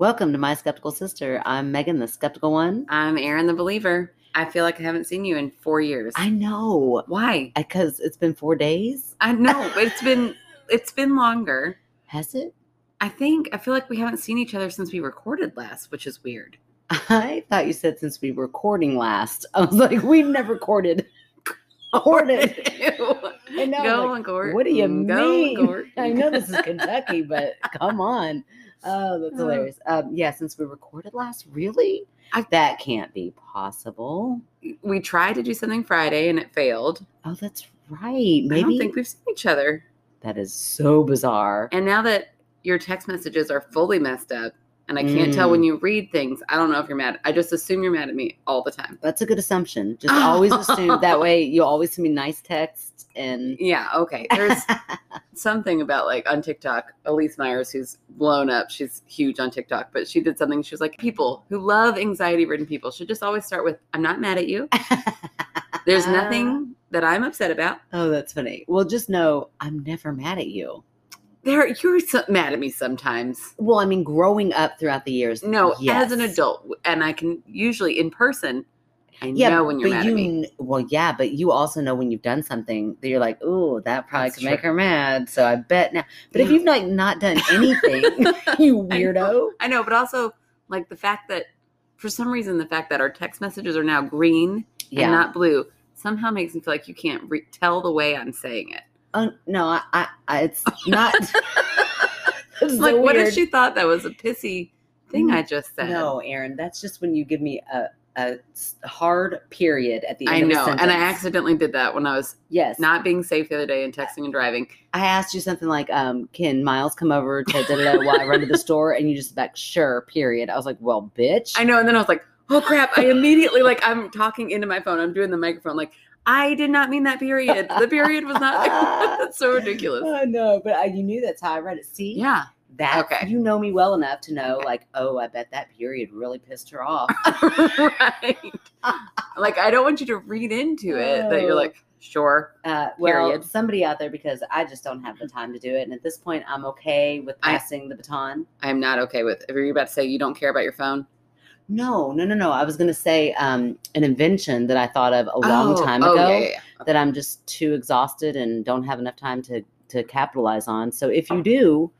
Welcome to My Skeptical Sister. I'm Megan, the skeptical one. I'm Erin the believer. I feel like I haven't seen you in four years. I know Why? because it's been four days. I know but it's been it's been longer. Has it? I think I feel like we haven't seen each other since we recorded last, which is weird. I thought you said since we were recording last. I was like, we've never recorded. Recorded. I know, Go like. What do you mean? Go, Gort. I know this is Kentucky, but come on. Oh, that's hilarious. Um, yeah, since we recorded last, really? I- that can't be possible. we tried to do something Friday and it failed. Oh, that's right. Maybe I don't think we've seen each other. that is so bizarre. And now that your text messages are fully messed up and I can't tell Mm. when you read things, I don't know if you're mad. I just assume you're mad at me all the time. That's a good assumption. Just always assume that way you always send me nice texts and Yeah, okay. There's something about like on TikTok, Elyse Myers, who's blown up. She's huge on TikTok, but she did something. She was like, people who love anxiety ridden people should just always start with, I'm not mad at you. There's nothing that I'm upset about. Oh, that's funny. Well, just know I'm never mad at you. There, you're so mad at me sometimes. Well, I mean, growing up throughout the years. No, as an adult, and I can usually in person, I Yeah, know when you're mad you, at me. Well, yeah, but you also know when you've done something that you're like, oh, that probably That's could make her mad. So I bet now. But if you've like not done anything, you I weirdo. know. I know, but also like the fact that for some reason the fact that our text messages are now green Yeah. and not blue somehow makes me feel like you can't re- tell the way I'm saying it. Oh no, I, I, I it's not. It's so like, what if she thought that was a pissy thing I just said? No, Erin, that's just when you give me a a hard period at the end I know, and I accidentally did that when I was yes, not being safe the other day and texting and driving. I asked you something like, um, "Can Miles come over to da da da while I run to the store?" And you just like, "Sure." Period. I was like, "Well, bitch." I know, and then I was like, "Oh crap!" I immediately like I'm talking into my phone. I'm doing the microphone like I did not mean that period. The period was not. That's so ridiculous. I know, but I, you knew that's how I read it. See, Yeah, that Okay. you know me well enough to know, like, oh, I bet that period really pissed her off. right. like I don't want you to read into it that you're Oh. like, sure. Uh, well, Period. somebody out there because I just don't have the time to do it, and at this point, I'm okay with I- passing the baton. I'm not okay with. If you're about to say you don't care about your phone, No, no, no, no. I was going to say um, an invention that I thought of a long Oh, time oh, ago yeah, yeah, yeah. that I'm just too exhausted and don't have enough time to to capitalize on. So if you do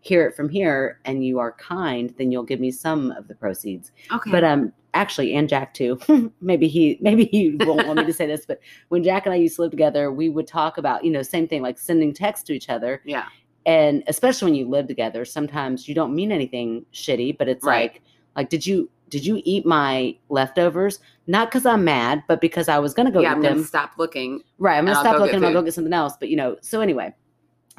hear it from here and you are kind, then you'll give me some of the proceeds. Okay. But um actually and Jack too. maybe he maybe he won't want me to say this, but when Jack and I used to live together, we would talk about, you know, same thing like sending text to each other yeah. and especially when you live together, sometimes you don't mean anything shitty, but it's Right. like like did you did you eat my leftovers? Not because I'm mad, but because I was gonna go yeah, eat I'm them. gonna stop looking. Right. I'm gonna I'll stop go looking. I'm gonna go get something else. But you know, so anyway,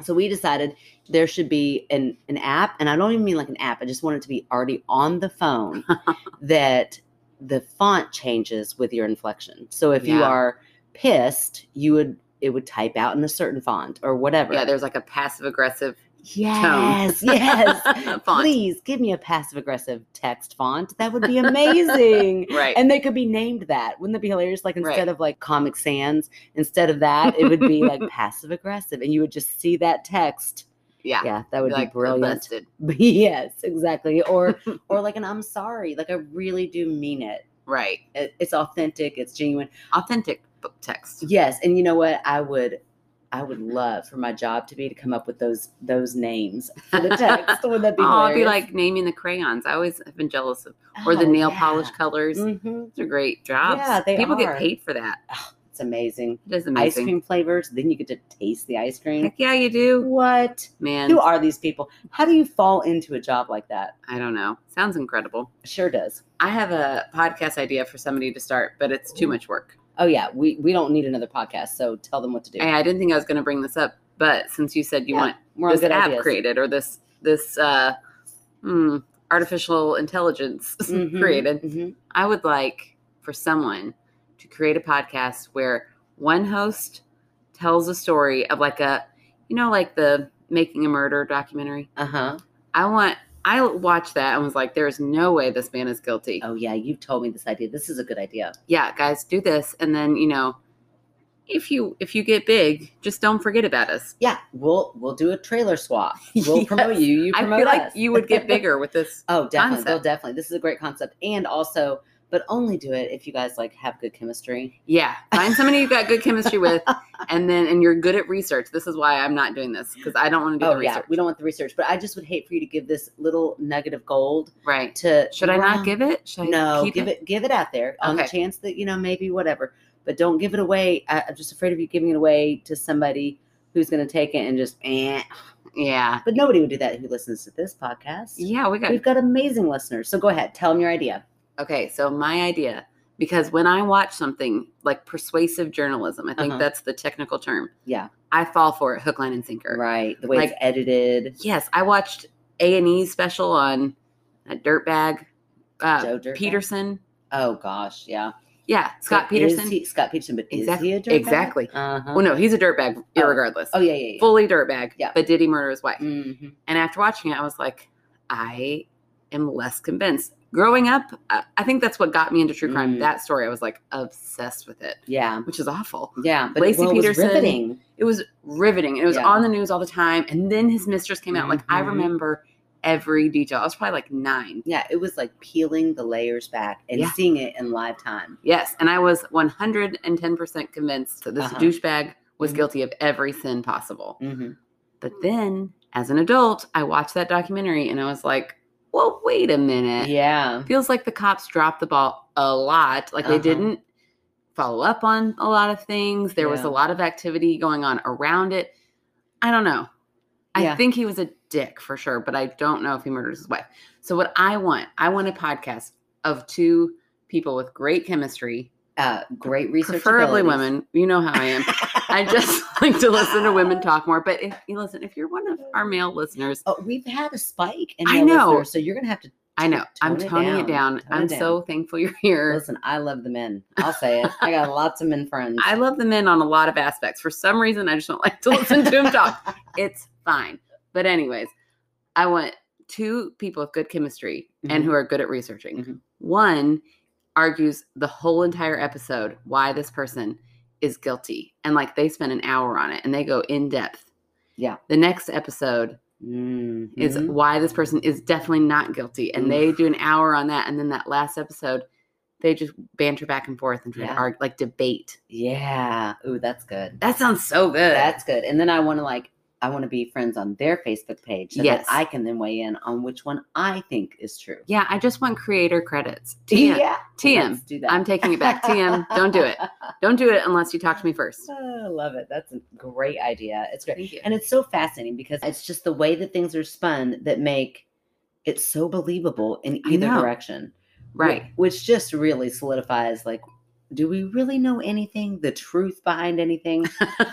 so we decided there should be an an app, and I don't even mean like an app. I just want it to be already on the phone that the font changes with your inflection. So if you are pissed, you would it would type out in a certain font or whatever. Yeah, there's like a passive aggressive yes, yes. Please give me a passive aggressive text font. That would be amazing. Right. And they could be named that. Wouldn't that be hilarious? Like instead Right. of like Comic Sans, instead of that, it would be like passive aggressive, and you would just see that text. yeah. Yeah, that would be, like brilliant. yes, exactly. Or or like an I'm sorry. Like I really do mean it. Right. It- It's authentic. It's genuine. Authentic book text. Yes, and you know what? I would. I would love for my job to be to come up with those those names for the text. Wouldn't that be Oh, I'd be like naming the crayons. I always have been jealous of, or the Oh, nail yeah. polish colors. Mhm. Those are great jobs. Yeah, they People are. get paid for that. It's amazing. It is amazing. Ice cream flavors. Then you get to taste the ice cream. Heck yeah, you do, What? man. Who are these people? How do you fall into a job like that? I don't know. Sounds incredible. Sure does. I have a podcast idea for somebody to start, but it's too much work. Oh yeah, we we don't need another podcast, so tell them what to do. I, I didn't think I was going to bring this up, but since you said you Yeah, want this app ideas. created or this this uh, hmm, artificial intelligence Mhm, created, mhm. I would like for someone to create a podcast where one host tells a story of like a, you know, like the Making a Murder documentary. Uh-huh. I want. I watched that and was like, "There's no way this man is guilty." Oh yeah, you've told me this idea. This is a good idea. yeah, guys, do this, and then you know, if you if you get big, just don't forget about us. Yeah, we'll we'll do a trailer swap. We'll Yes. promote you. You promote I feel like you would get bigger with this. oh, definitely. They'll definitely. This is a great concept, and also, but only do it if you guys like have good chemistry. Yeah, find somebody you've got good chemistry with, and then and you're good at research. This is why I'm not doing this because I don't want to do Oh the yeah, research. we don't want the research, but I just would hate for you to give this little nugget of gold right? to. Should I not give it? Should I No, keep give it? give it out there on the chance that you know maybe whatever, but don't give it away. I, I'm just afraid of you giving it away to somebody who's going to take it and just. Eh. Yeah, But nobody would do that who listens to this podcast. yeah. We got We've got amazing listeners, so go ahead, tell them your idea. Okay, so my idea, because when I watch something like persuasive journalism, I think Uh-huh. that's the technical term. Yeah. I fall for it, hook, line, and sinker. Right, the way Like- it's edited. Yes, I watched A and E special on a dirtbag uh, Joe Dirtbag? Peterson. Oh gosh, yeah. Yeah, Scott Peterson. he- Scott Peterson, but Exactly- is he a dirtbag? exactly. Uh-huh. well, no, he's a dirtbag, Oh. irregardless. Oh yeah, yeah, yeah. Fully dirtbag. Yeah. But did he murder his wife? Mhm. And after watching it, I was like, I am less convinced. Growing up, I think that's what got me into true crime. Mm. That story, I was like obsessed with it, Yeah, which is awful. yeah. But Laci well, it was Peterson, riveting. It was riveting. It was Yeah. on the news all the time. And then his mistress came out. Like I Mhm. remember every detail. I was probably like nine. Yeah, it was like peeling the layers back and Yeah. seeing it in live time. Yes. And I was 110% convinced that this Uh-huh. douchebag was Mhm. guilty of every sin possible. hmm But then as an adult, I watched that documentary and I was like, well, wait a minute. Yeah, Feels like the cops dropped the ball a lot. Like Uh-huh. they didn't follow up on a lot of things. There was a lot of activity going on around it. I don't know. I Yeah. think he was a dick for sure, but I don't know if he murdered his wife. So what I want, I want a podcast of two people with great chemistry, uh, great research. preferably abilities. women. You know how I am. I just like to listen to women talk more. But if you listen, if you're one of our male listeners, Oh, we've had a spike in I know. so you're gonna have to. I know I'm Tone it toning it down. down. Tone I'm down. so thankful you're here. Listen, I love the men. I'll say it. I got lots of men friends. I love the men on a lot of aspects. For some reason, I just don't like to listen to them talk. It's fine. But anyways, I want two people with good chemistry and Mhm. who are good at researching. Mhm. One argues the whole entire episode why this person is guilty. And like they spend an hour on it and they go in depth. Yeah. The next episode Mhm. is why this person is definitely not guilty. And they do an hour on that. And then that last episode, they just banter back and forth and try Yeah. to argue, like debate. yeah. Ooh, that's good. That sounds so good. That's good. And then I want to like I want to be friends on their Facebook page so Yes. that I can then weigh in on which one I think is true. yeah, I just want creator credits. TM. TM. Let's do that. I'm taking it back. TM, don't do it. Don't do it unless you talk to me first. Oh, I love it. That's a great idea. It's great. Thank you. And it's so fascinating because it's just the way that things are spun that make it so believable in either direction. Right. Which just really solidifies like, do we really know anything? The truth behind anything?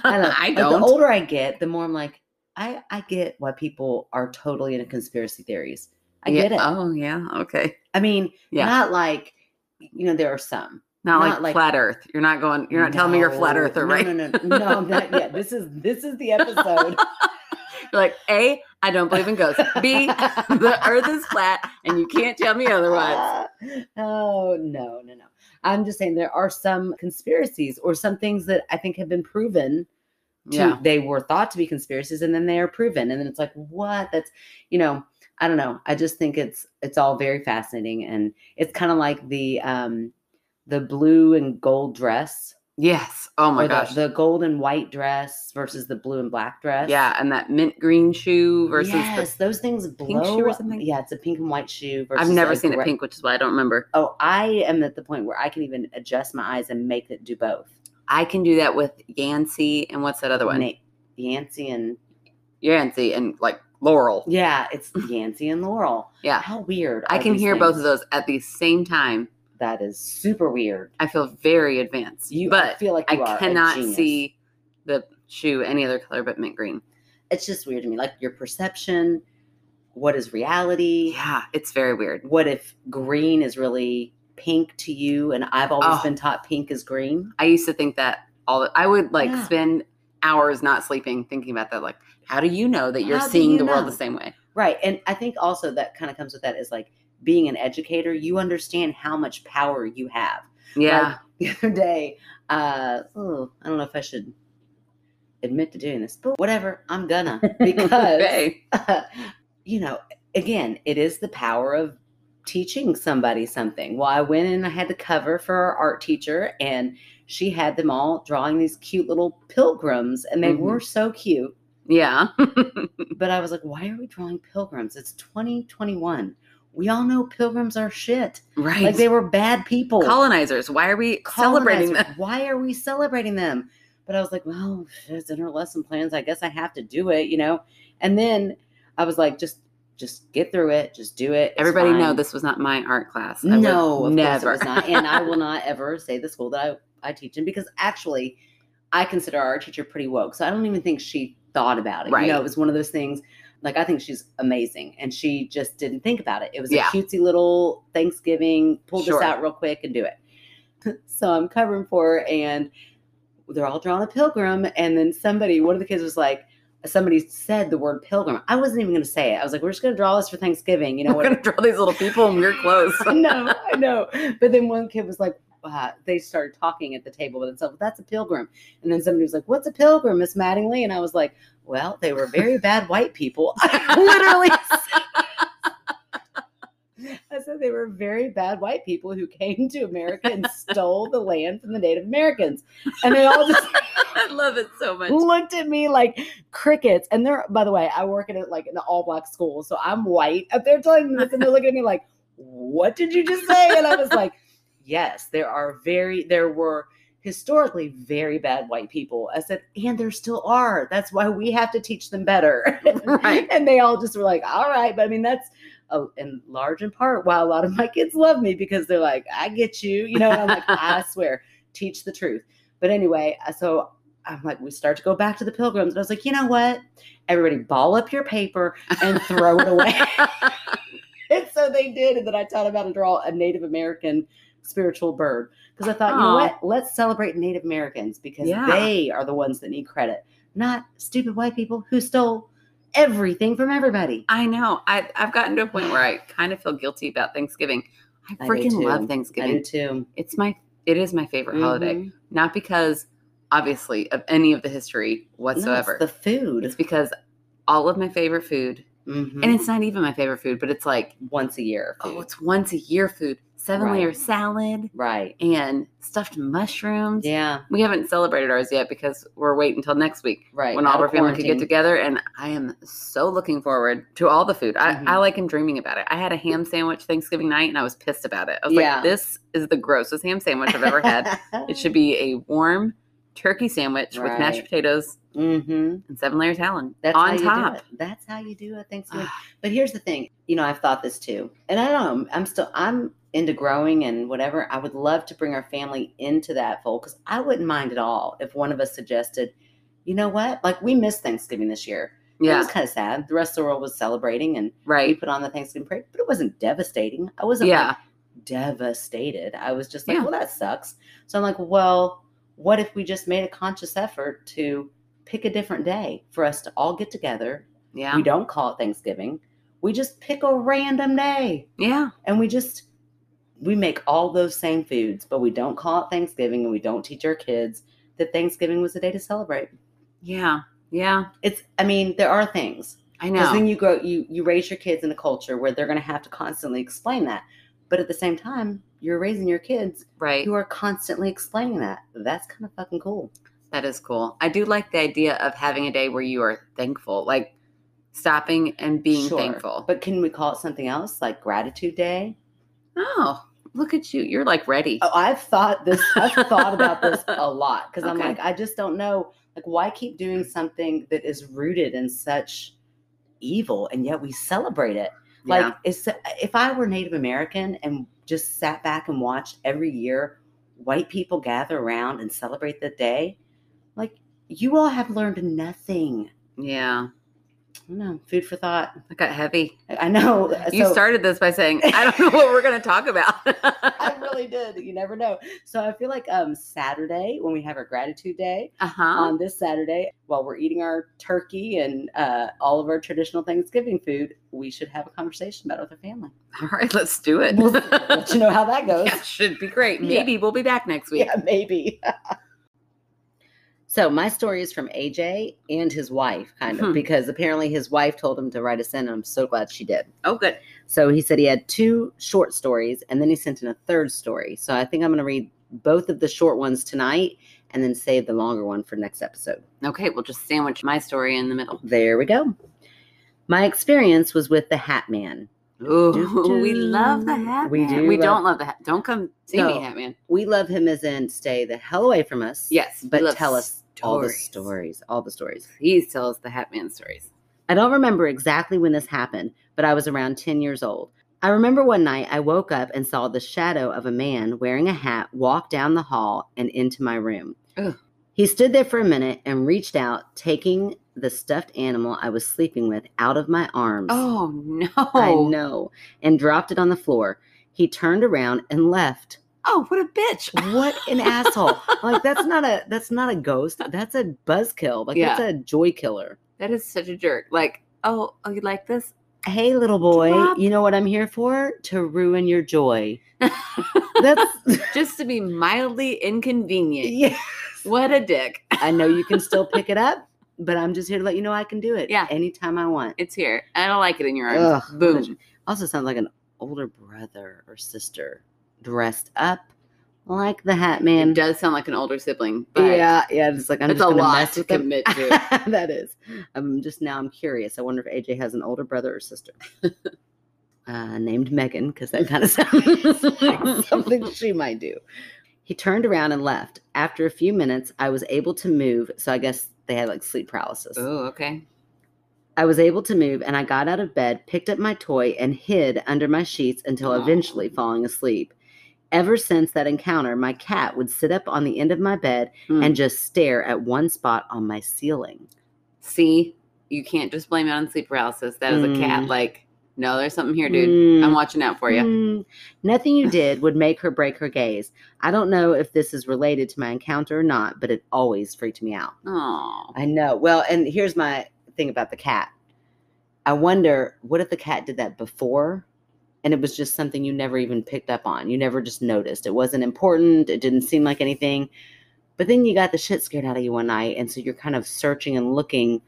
I don't. I don't. The older I get, the more I'm like, I I get why people are totally into conspiracy theories. I Yeah. get it. Oh, yeah. Okay. I mean, Yeah. not like you know there are some. Not, Not like, like- flat Earth. You're not going, you're not telling me you're flat No, earther, no, right? No, no, no, no, not yet. This is this is the episode. You're like, A, I don't believe in ghosts. B, the earth is flat and you can't tell me otherwise. oh no, no, no. I'm just saying there are some conspiracies or some things that I think have been proven to Yeah. they were thought to be conspiracies and then they are proven. And then it's like, what? That's you know, I don't know. I just think it's it's all very fascinating and it's kind of like the um the blue and gold dress. Yes. Oh my or the, gosh. The gold and white dress versus the blue and black dress. yeah. And that mint green shoe versus yes, those things blow. pink shoe or something? Yeah, it's a pink and white shoe. Versus I've never a seen it pink, which is why I don't remember. Oh, I am at the point where I can even adjust my eyes and make it do both. I can do that with Yanny and what's that other one? Na- Yanny and Yanny and like Laurel. yeah, it's Yanny and Laurel. Yeah. How weird! I can these hear both of those at the same time. That is super weird. I feel very advanced. You I but feel like I cannot see the shoe any other color but mint green. It's just weird to me. Like your perception. What is reality? Yeah, it's very weird. What if green is really pink to you? And I've always Oh. been taught pink is green. I used to think that all the, I would like Yeah. spend hours not sleeping thinking about that. Like, how do you know that you're How seeing you the world the same way? Right. And I think also that kind of comes with that is like being an educator, you understand how much power you have. Yeah. the other day, uh, oh, I don't know if I should admit to doing this, but whatever, I'm gonna because okay. you know, again, it is the power of teaching somebody something. Well, I went and I had to cover for our art teacher, and she had them all drawing these cute little pilgrims, and they Mhm. were so cute. Yeah. But I was like, why are we drawing pilgrims? It's 2021. We all know pilgrims are shit. right. Like they were bad people. colonizers. Why are we celebrating them? Why are we celebrating them? But I was like, well, it's in her lesson plans. I guess I have to do it, you know. And then I was like, just, just get through it. Just do it. It's Everybody know this was not my art class. I No, of never. it was not. And I will not ever say the school that I, I teach in because actually, I consider our teacher pretty woke. So I don't even think she thought about it. You Right. know, it was one of those things. Like I think she's amazing, and she just didn't think about it. It was Yeah. a cutesy little Thanksgiving. Pull Sure. this out real quick and do it. so I'm covering for her, and they're all drawing a pilgrim. And then somebody, one of the kids was like, somebody said the word pilgrim. I wasn't even going to say it. I was like, we're just going to draw this for Thanksgiving. You know, We're gonna draw these little people in weird clothes. I know, I know. But then one kid was like, uh, they started talking at the table with themselves. That's a pilgrim. And then somebody was like, "What's a pilgrim, Miss Mattingly?" And I was like, "Well, they were very bad white people." Literally. I said they were very bad white people who came to America and stole the land from the Native Americans, and they all just I love it so much. looked at me like crickets. And they're, by the way, I work at like an all black school, so I'm white. Up there telling them this, and they're looking at me like, "What did you just say?" And I was like, "Yes, there are very, there were historically very bad white people." I said, "And there still are. That's why we have to teach them better." Right. and they all just were like, "All right," but I mean, that's. Uh, in large in part why a lot of my kids love me because they're like, I get you, you know, and I'm like, I swear, teach the truth. But anyway, uh, so I'm like, we start to go back to the pilgrims. And I was like, you know what? Everybody ball up your paper and throw it away. and so they did. And then I taught them how to draw a Native American spiritual bird. Because I thought, you know what? Let's celebrate Native Americans because Yeah. they are the ones that need credit, not stupid white people who stole everything from everybody. I know. I I've gotten to a point where I kind of feel guilty about Thanksgiving. I I freaking love I do Thanksgiving. too. It's my it is my favorite holiday. Mhm. Not because obviously of any of the history No, whatsoever. it's the food. it's because all of my favorite food, Mhm. and it's not even my favorite food, but it's like once a year. oh, it's once a year food. Seven Right. layer salad right. and stuffed mushrooms. Yeah. We haven't celebrated ours yet because we're waiting until next week Right. when all our family can get together. And I am so looking forward to all the food. I, Mhm. I like and dreaming about it. I had a ham sandwich Thanksgiving night and I was pissed about it. I was Yeah. like, this is the grossest ham sandwich I've ever had. it should be a warm turkey sandwich with mashed potatoes Mm-hmm. and seven layer salad That's how on you top. do it. That's how you do it. Thanksgiving. but here's the thing. You know, I've thought this too, and I don't know. I'm still. I'm into growing and whatever. I would love to bring our family into that fold because I wouldn't mind at all if one of us suggested, you know what? Like we missed Thanksgiving this year. Yeah. It yeah, was kind of sad. The rest of the world was celebrating and right. we put on the Thanksgiving parade, but it wasn't devastating. I wasn't Yeah, like devastated. I was just like, Yeah. well, that sucks. So I'm like, well, what if we just made a conscious effort to pick a different day for us to all get together? yeah, We don't call it Thanksgiving. We just pick a random day yeah. and we just we make all those same foods, but we don't call it Thanksgiving and we don't teach our kids that Thanksgiving was a day to celebrate. Yeah, yeah. It's I mean, there are things. I Because know. then you grow you you raise your kids in a culture where they're gonna have to constantly explain that. But at the same time, you're raising your kids right. who are constantly explaining that. That's kind of fucking cool. That is cool. I do like the idea of having a day where you are thankful, like stopping and being Sure. thankful. But can we call it something else, like gratitude day? oh, look at you. You're like ready. Oh, I've thought this. I've thought about this a lot because I'm like, I just don't know. Like, why keep doing something that is rooted in such evil, and yet we celebrate it? Like, yeah. it's, if I were Native American and just sat back and watched every year white people gather around and celebrate the day, like you all have learned nothing. Yeah. I don't know. Food for thought. I got heavy. I know. You so- started this by saying, I don't know what we're going to talk about. I really did. You never know. So I feel like um Saturday when we have our gratitude day uh huh. on this Saturday while we're eating our turkey and uh, all of our traditional Thanksgiving food, we should have a conversation about it with our family. All right, let's do it. We'll let you know how that goes. Yeah, should be great. Yeah. Maybe we'll be back next week. Yeah, maybe. So my story is from AJ and his wife, kind of, Hmm. because apparently his wife told him to write us in, and I'm so glad she did. Oh, good. So he said he had two short stories, and then he sent in a third story. So I think I'm going to read both of the short ones tonight, and then save the longer one for next episode. Okay, we'll just sandwich my story in the middle. There we go. My experience was with the Hat Man. Ooh, we love the hat. We Man. do We love- don't love the hat. Don't come see No. me, hat man. We love him as in stay the hell away from us. Yes, but tell us all the stories. all the stories. Please tell us the hat man stories. I don't remember exactly when this happened, but I was around 10 years old. I remember one night I woke up and saw the shadow of a man wearing a hat walk down the hall and into my room. Ugh. He stood there for a minute and reached out, taking the stuffed animal I was sleeping with out of my arms. Oh no! I know, and dropped it on the floor. He turned around and left. Oh, what a bitch! What an asshole! Like that's not a that's not a ghost. That's a buzzkill. Like Yeah. that's a joy killer. That is such a jerk. Like, oh, oh, you like this? Hey, little boy, Drop. you know what I'm here for? To ruin your joy. That's Just to be mildly inconvenient. yes. What a dick! I know you can still pick it up, but I'm just here to let you know I can do it. Yeah. anytime I want. It's here. I don't like it in your arms. Ugh, Boom. Also, sounds like an older brother or sister dressed up like the Hat Man. It does sound like an older sibling, yeah, yeah. It's like I'm it's just a lot to them. commit to. that is. I'm just now. I'm curious. I wonder if AJ has an older brother or sister. uh, named Megan, because that kind of sounds like something she might do. He turned around and left. After a few minutes, I was able to move. So I guess they had like sleep paralysis. oh, okay. I was able to move and I got out of bed, picked up my toy, and hid under my sheets until Aw. eventually falling asleep. Ever since that encounter, my cat would sit up on the end of my bed Hmm. and just stare at one spot on my ceiling. See, you can't just blame it on sleep paralysis. That is a cat. Mm. Like, no, there's something here, dude. Mm, I'm watching out for you. mm. Nothing you did would make her break her gaze. I don't know if this is related to my encounter or not, but it always freaked me out. Oh, I know. Well, and here's my thing about the cat. I wonder what if the cat did that before and it was just something you never even picked up on. You never just noticed. It wasn't important. It didn't seem like anything. But then you got the shit scared out of you one night. And so you're kind of searching and looking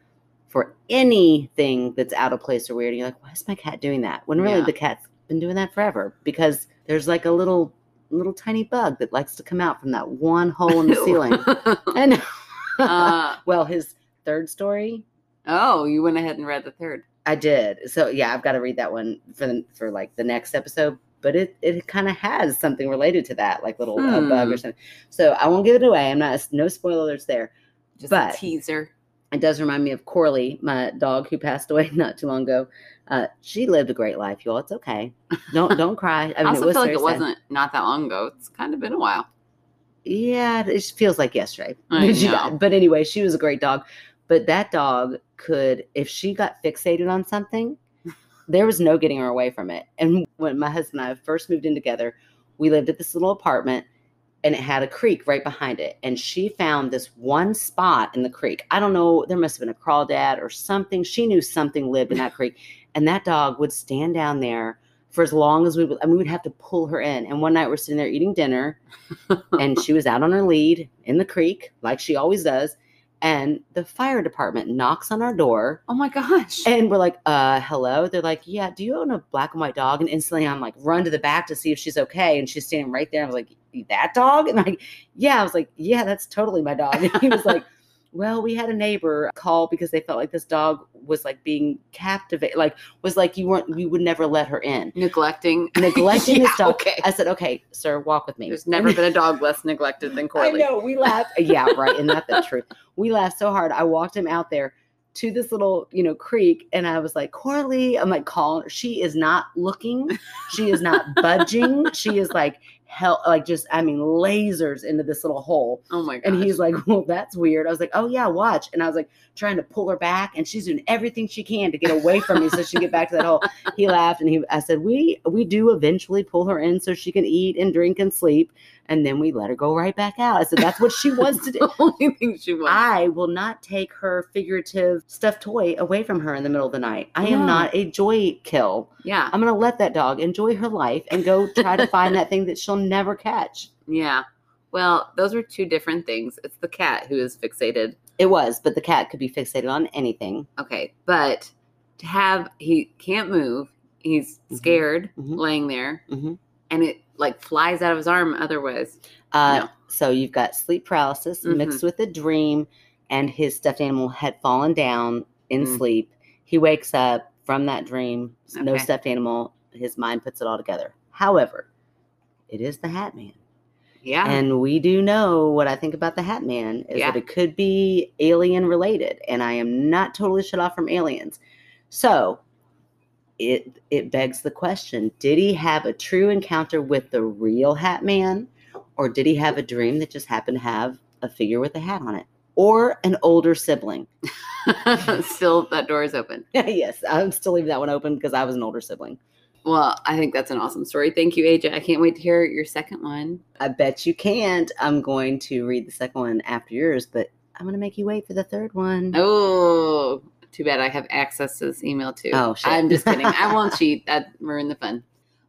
for anything that's out of place or weird. And you're like, why is my cat doing that? When really Yeah. the cat's been doing that forever because there's like a little, little tiny bug that likes to come out from that one hole in the ceiling. and uh, well, his third story, oh, you went ahead and read the third. I did. So yeah, I've got to read that one for the, for like the next episode. But it it kind of has something related to that, like little uh, bug or Hmm. something. So I won't give it away. I'm not no spoilers there. Just But- a teaser. It does remind me of Corley, my dog who passed away not too long ago. Uh, she lived a great life, y'all. It's okay. Don't don't cry. I I, mean, also it was feel like it sad. wasn't not that long ago. It's kind of been a while. Yeah, it feels like yesterday. I know. But anyway, she was a great dog. But that dog could, if she got fixated on something, there was no getting her away from it. And when my husband and I first moved in together, we lived at this little apartment and it had a creek right behind it. And she found this one spot in the creek. I don't know, there must have been a crawdad or something. She knew something lived in that creek. And that dog would stand down there for as long as we would, I mean, we'd have to pull her in. And one night we're sitting there eating dinner and she was out on her lead in the creek, like she always does. And the fire department knocks on our door Oh my gosh. and we're like, uh, hello. They're like, yeah, do you own a black and white dog? And instantly I'm like, run to the back to see if she's okay. And she's standing right there. I was like, that dog? And I'm like, yeah. I was like, yeah, that's totally my dog. And he was like, well, we had a neighbor call because they felt like this dog was like being captivated, like was like you weren't, you would never let her in. Neglecting. Neglecting Yeah, this dog. Okay. I said, okay, sir, walk with me. There's never been a dog less neglected than Corley. I know. We laughed. Yeah, right. Isn't that the truth? We laughed so hard. I walked him out there to this little, you know, creek, and I was like, Corley. I'm like calling her. She is not looking. She is not budging. She is like hell, like just I mean, lasers into this little hole. Oh my god. And he's like, Well, that's weird. I was like, Oh yeah, watch. And I was like trying to pull her back, and she's doing everything she can to get away from me so she can get back to that hole. He laughed and he I said, We we do eventually pull her in so she can eat and drink and sleep, and then we let her go right back out. I said, That's what she wants to do. the only thing she wants. I will not take her figurative stuffed toy away from her in the middle of the night. I am not a joy kill. yeah. I'm going to let that dog enjoy her life and go try to find that thing that she'll never catch. Yeah. Well, those are two different things. It's the cat who is fixated. It was, but the cat could be fixated on anything. Okay, but to have he can't move. He's Mhm. scared, Mhm. laying there, Mhm. and it like flies out of his arm. Otherwise, Uh, No. So you've got sleep paralysis Mhm. mixed with a dream, and his stuffed animal had fallen down in Mm. sleep. He wakes up from that dream, s- no stuffed animal. His mind puts it all together. However, it is the Hat Man. yeah, And we do know what I think about the Hat Man is Yeah. that it could be alien related, and I am not totally shut off from aliens. So it it begs the question: Did he have a true encounter with the real Hat Man, or did he have a dream that just happened to have a figure with a hat on it, or an older sibling? still that door is open. yes, I'm still leaving that one open because I was an older sibling. Well, I think that's an awesome story. Thank you, AJ. I can't wait to hear your second one. I bet you can't. I'm going to read the second one after yours, but I'm going to make you wait for the third one. Oh, too bad I have access to this email too. Oh, shit. I'm just kidding. I won't cheat. That ruined the fun.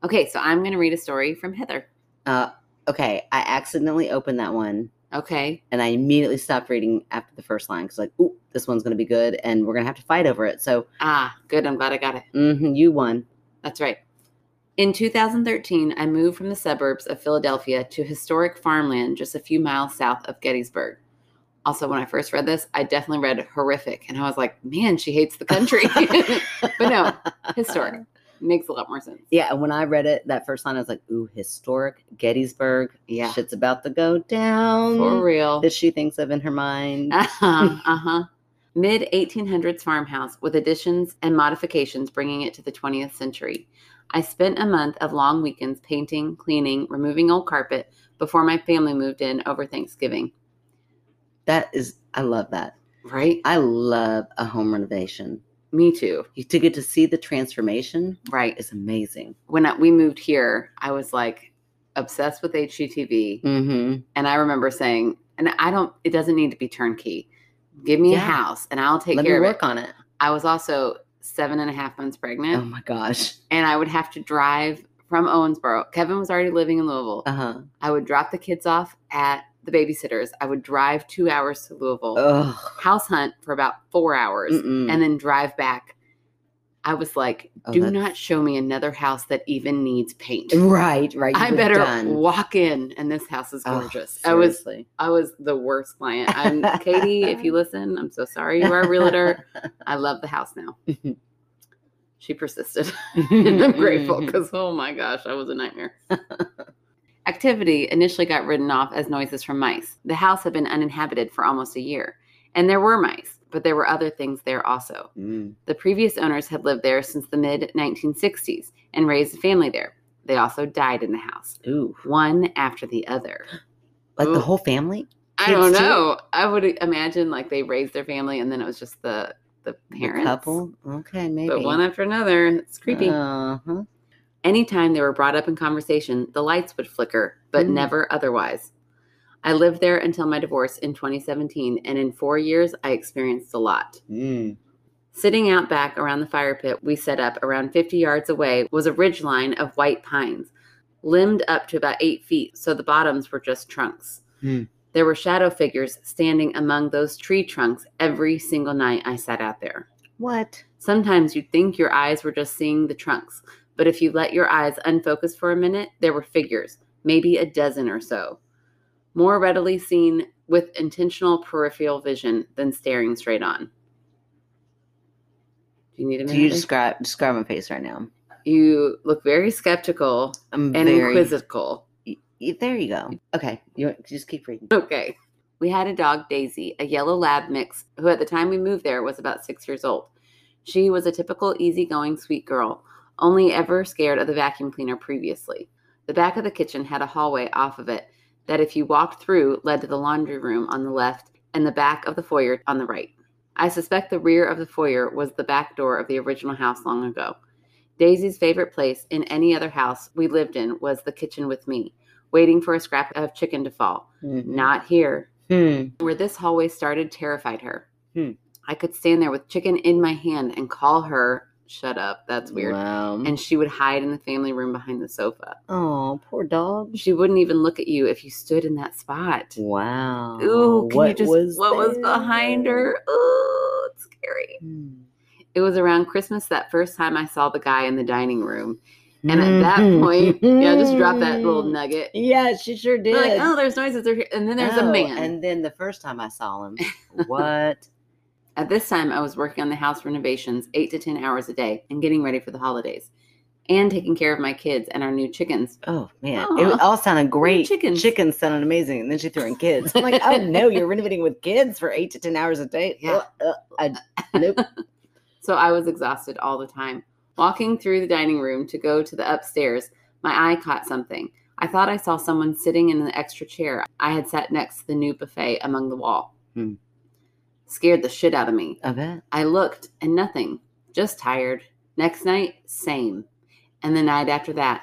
Okay, so I'm going to read a story from Heather. Uh, okay, I accidentally opened that one Okay. and I immediately stopped reading after the first line because, like, ooh, this one's going to be good and we're going to have to fight over it. So, Ah, good. I'm glad I got it. hmm you won. That's right. In 2013, I moved from the suburbs of Philadelphia to historic farmland just a few miles south of Gettysburg. Also, when I first read this, I definitely read horrific, and I was like, man, she hates the country. but no, historic. Makes a lot more sense. Yeah, and when I read it, that first line, I was like, ooh, historic Gettysburg. Yeah. Shit's about to go down. For real. That she thinks of in her mind. Uh-huh, uh-huh. Mid 1800s farmhouse with additions and modifications bringing it to the 20th century. I spent a month of long weekends painting, cleaning, removing old carpet before my family moved in over Thanksgiving. That is, I love that. Right? I love a home renovation. Me too. You to get to see the transformation Right. is amazing. When I, we moved here, I was like obsessed with HGTV. Mm-hmm. And I remember saying, and I don't, it doesn't need to be turnkey. Give me Yeah. a house and I'll take Let care of work it. on it. I was also seven and a half months pregnant. Oh my gosh. and I would have to drive from Owensboro. Kevin was already living in Louisville. Uh huh. I would drop the kids off at the babysitters. I would drive two hours to Louisville, Ugh. house hunt for about four hours, Mm-mm. and then drive back. I was like, Oh, do that's- not show me another house that even needs paint. Right, right. I better done. walk in, and this house is Oh, gorgeous. I was. I was the worst client. I'm Katie. If you listen, I'm so sorry. You are a realtor. I love the house now. She persisted. and I'm grateful because, oh my gosh, I was a nightmare. Activity initially got written off as noises from mice. The house had been uninhabited for almost a year, and there were mice, but there were other things there also. Mm. The previous owners had lived there since the mid 1960s and raised a family there. They also died in the house, Ooh, one after the other. like Ooh. the whole family? I don't Kids too? know. I would imagine like they raised their family and then it was just the the The parents. couple? Okay, maybe. But one after another. It's creepy. Uh-huh. Anytime they were brought up in conversation, the lights would flicker, but Mm. never otherwise. I lived there until my divorce in 2017, and in four years, I experienced a lot. Mm. Sitting out back around the fire pit we set up around 50 yards away was a ridge line of white pines, limbed up to about eight feet, so the bottoms were just trunks. Hmm. There were shadow figures standing among those tree trunks every single night I sat out there. What? Sometimes you'd think your eyes were just seeing the trunks, but if you let your eyes unfocus for a minute, there were figures, maybe a dozen or so. More readily seen with intentional peripheral vision than staring straight on. Do you need a minute? Do you describe describe my face right now? you look very skeptical I'm and very. inquisical. y- y- there you go. Okay, you just keep reading. Okay. We had a dog, Daisy, a yellow lab mix, who at the time we moved there was about six years old. She was a typical easygoing, sweet girl, only ever scared of the vacuum cleaner previously. The back of the kitchen had a hallway off of it that, if you walked through, led to the laundry room on the left and the back of the foyer on the right. I suspect the rear of the foyer was the back door of the original house long ago. Daisy's favorite place in any other house we lived in was the kitchen with me, waiting for a scrap of chicken to fall. Mhm. Not here. Hmm. Where this hallway started terrified her. Hmm. I could stand there with chicken in my hand and call her shut up. That's weird. Wow. And she would hide in the family room behind the sofa. oh, poor dog. She wouldn't even look at you if you stood in that spot. Wow. Ooh, can what you just was what was behind her? Ooh, it's scary. Hmm. It was around Christmas that first time I saw the guy in the dining room. And at that point, yeah, just drop that little nugget. Yeah, she sure did. They're like, oh, there's noises. They're here. And then there's a Oh, man. And then the first time I saw him, what? At this time, I was working on the house renovations eight to 10 hours a day and getting ready for the holidays and taking care of my kids and our new chickens. Oh man, Aw. it all sounded great. chickens. chickens sounded amazing, and then she threw in kids. I'm like, oh no, you're renovating with kids for eight to ten hours a day. Yeah. Uh, uh, I, nope. So I was exhausted all the time. Walking through the dining room to go to the upstairs, my eye caught something. I thought I saw someone sitting in the extra chair I had sat next to the new buffet among the wall. Hmm. Scared the shit out of me. I bet. I looked and nothing, just tired. Next night, same. And the night after that.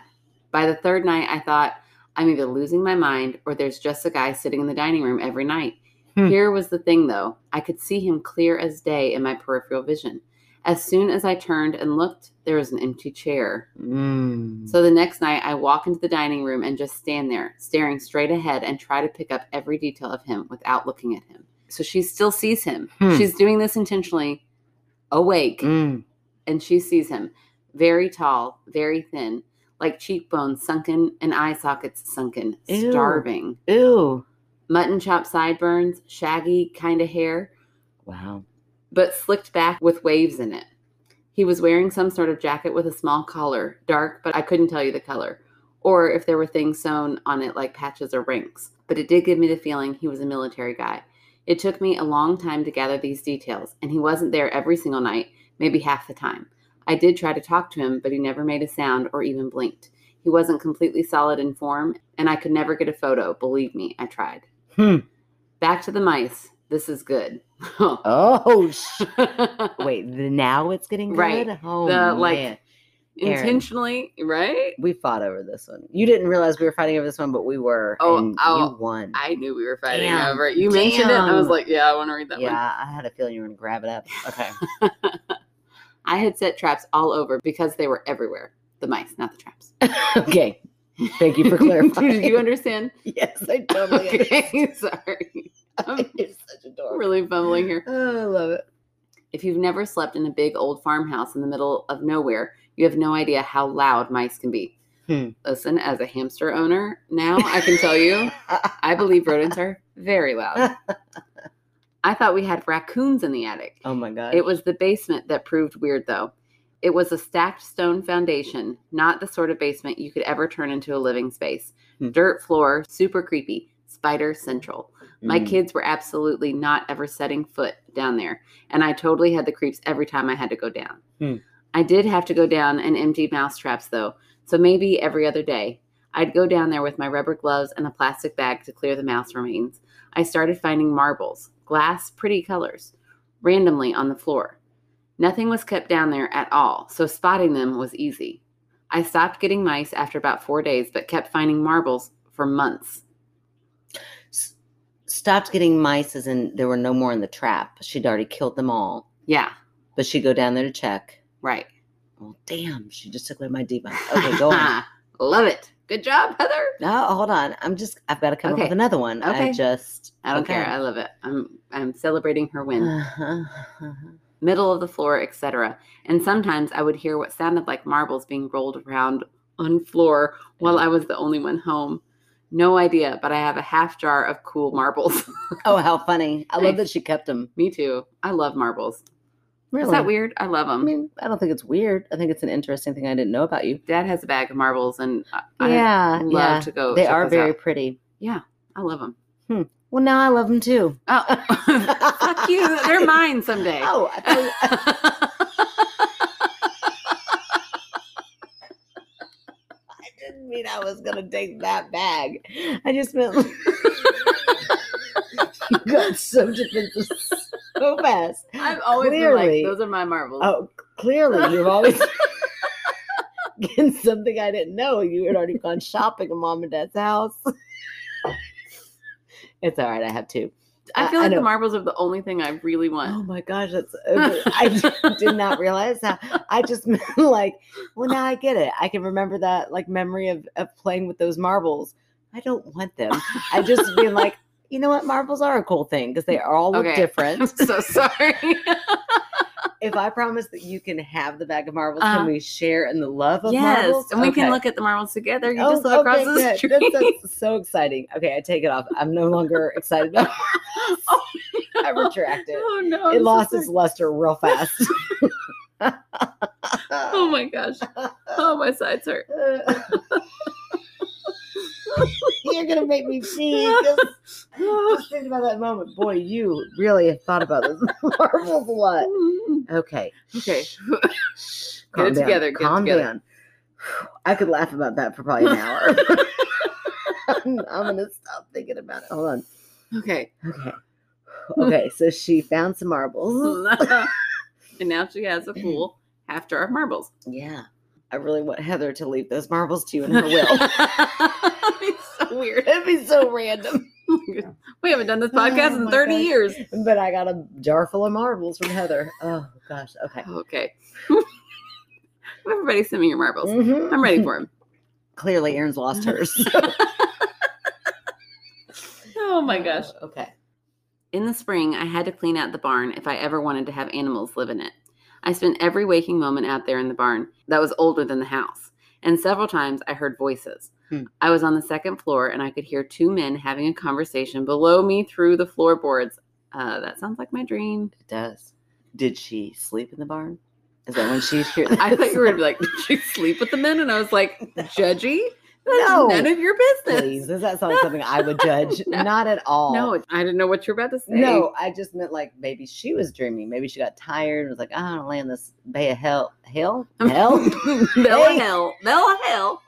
By the third night, I thought, I'm either losing my mind or there's just a guy sitting in the dining room every night. Hmm. Here was the thing, though I could see him clear as day in my peripheral vision. As soon as I turned and looked, there was an empty chair. Mm. So the next night, I walk into the dining room and just stand there, staring straight ahead and try to pick up every detail of him without looking at him. So she still sees him. Hmm. She's doing this intentionally, awake, Mm. and she sees him. Very tall, very thin, like cheekbones sunken and eye sockets sunken, Ew. starving. Ew. Mutton chop sideburns, shaggy kind of hair, Wow. but slicked back with waves in it. He was wearing some sort of jacket with a small collar, dark, but I couldn't tell you the color, or if there were things sewn on it like patches or rings. But it did give me the feeling he was a military guy. It took me a long time to gather these details, and he wasn't there every single night, maybe half the time. I did try to talk to him, but he never made a sound or even blinked. He wasn't completely solid in form, and I could never get a photo. Believe me, I tried. Hmm. Back to the mice. This is good. Oh, sh- wait. The, now it's getting good. Right. Oh, The, like, man. Erin. intentionally, right? we fought over this one. You didn't realize we were fighting over this one, but we were. Oh, and oh, you won. I knew we were fighting Damn, over it. You mentioned it, and I was like, "Yeah, I want to read that yeah, I had a feeling you were gonna grab it up. Okay. I had set traps all over because they were everywhere. The mice, not the traps. okay. Thank you for clarifying. Did you understand? Yes, I totally Okay, sorry. I'm You're such a dork. really fumbling here. Oh, I love it. If you've never slept in a big old farmhouse in the middle of nowhere, you have no idea how loud mice can be. Hmm. Listen, as a hamster owner, now I can tell you, I believe rodents are very loud. I thought we had raccoons in the attic. oh my god. It was the basement that proved weird, though. It was a stacked stone foundation, not the sort of basement you could ever turn into a living space. Hmm. Dirt floor, super creepy, spider central. My Mm. kids were absolutely not ever setting foot down there, and I totally had the creeps every time I had to go down. Hmm. I did have to go down and empty mouse traps, though, so maybe every other day. I'd go down there with my rubber gloves and a plastic bag to clear the mouse remains. I started finding marbles, glass, pretty colors, randomly on the floor. Nothing was kept down there at all, so spotting them was easy. I stopped getting mice after about four days, but kept finding marbles for months. Stopped getting mice as in there were no more in the trap. She'd already killed them all. Yeah, But she'd go down there to check. Right. Well, damn, she just took away my debunk. Okay, go on. Love it. Good job, Heather. No, hold on. I'm just I've got to come up with another one. I Okay. just I don't okay. care. I love it. I'm I'm celebrating her win. Uh-huh. Middle of the floor, etc. And sometimes I would hear what sounded like marbles being rolled around on floor while I was the only one home. No idea, but I have a half jar of cool marbles. oh, how funny. I love that she kept them. Me too. I love marbles. Really? Is that weird? I love them. I mean, I don't think it's weird. I think it's an interesting thing I didn't know about you. Dad has a bag of marbles, and I, yeah, love yeah. to go. They are very out. pretty. Yeah, I love them. Hmm. Well, now I love them too. Oh, fuck you! They're mine someday. Oh, I thought- I didn't mean I was gonna take that bag. I just meant you got so defensive so fast. I've always Clearly. been like, those are my marbles. Oh, clearly you've always getting something I didn't know. You had already gone shopping at mom and dad's house. it's all right. I have two. I I- feel I like the marbles are the only thing I really want. Oh my gosh, that's I did not realize that. I just like, well, now I get it. I can remember that like memory of, of playing with those marbles. I don't want them. I just being like, you know what, marbles are a cool thing because they all look Okay. I'm different. so sorry. if I promise that you can have the bag of marbles, Uh-huh. can we share in the love of yes, marbles? and we can look at the marbles together. You Oh, just across okay, the good. street. That's, that's so exciting. Okay, I take it off. I'm no longer excited about I retract it. Oh no! I'm It so lost its luster real fast. Oh my gosh! Oh, my sides hurt. You're gonna make me pee. Just, just think about that moment. Boy, you really have thought about this marbles a lot. Okay. okay. Calm it down. together, get it Calm together. down. I could laugh about that for probably an hour. I'm, I'm gonna stop thinking about it. Hold on. Okay. Okay. Okay, so she found some marbles. and now she has a pool half jar of marbles. Yeah. I really want Heather to leave those marbles to you in her will. it's so weird. It'd be so random. We haven't done this podcast Oh in 30 gosh. years. But I got a jar full of marbles from Heather. Oh gosh. Okay. Okay. Everybody send me your marbles. Mhm. I'm ready for them. Clearly, Erin's lost hers. oh my gosh. Okay. In the spring, I had to clean out the barn if I ever wanted to have animals live in it. I spent every waking moment out there in the barn that was older than the house, and several times I heard voices. Hmm. I was on the second floor and I could hear two men having a conversation below me through the floorboards. Uh, that sounds like my dream. It does. Did she sleep in the barn? Is that when she hear I thought you were like, did she sleep with the men? And I was like, judgy? That's No. none of your business. Please, does that sound like something I would judge? No. Not at all. No, I didn't know what you were about to say. No, I just meant like maybe she was dreaming. Maybe she got tired and was like, I don't want to lay in this bay of hell. Hell? Hell? Bella Hey. hell. Bella hell.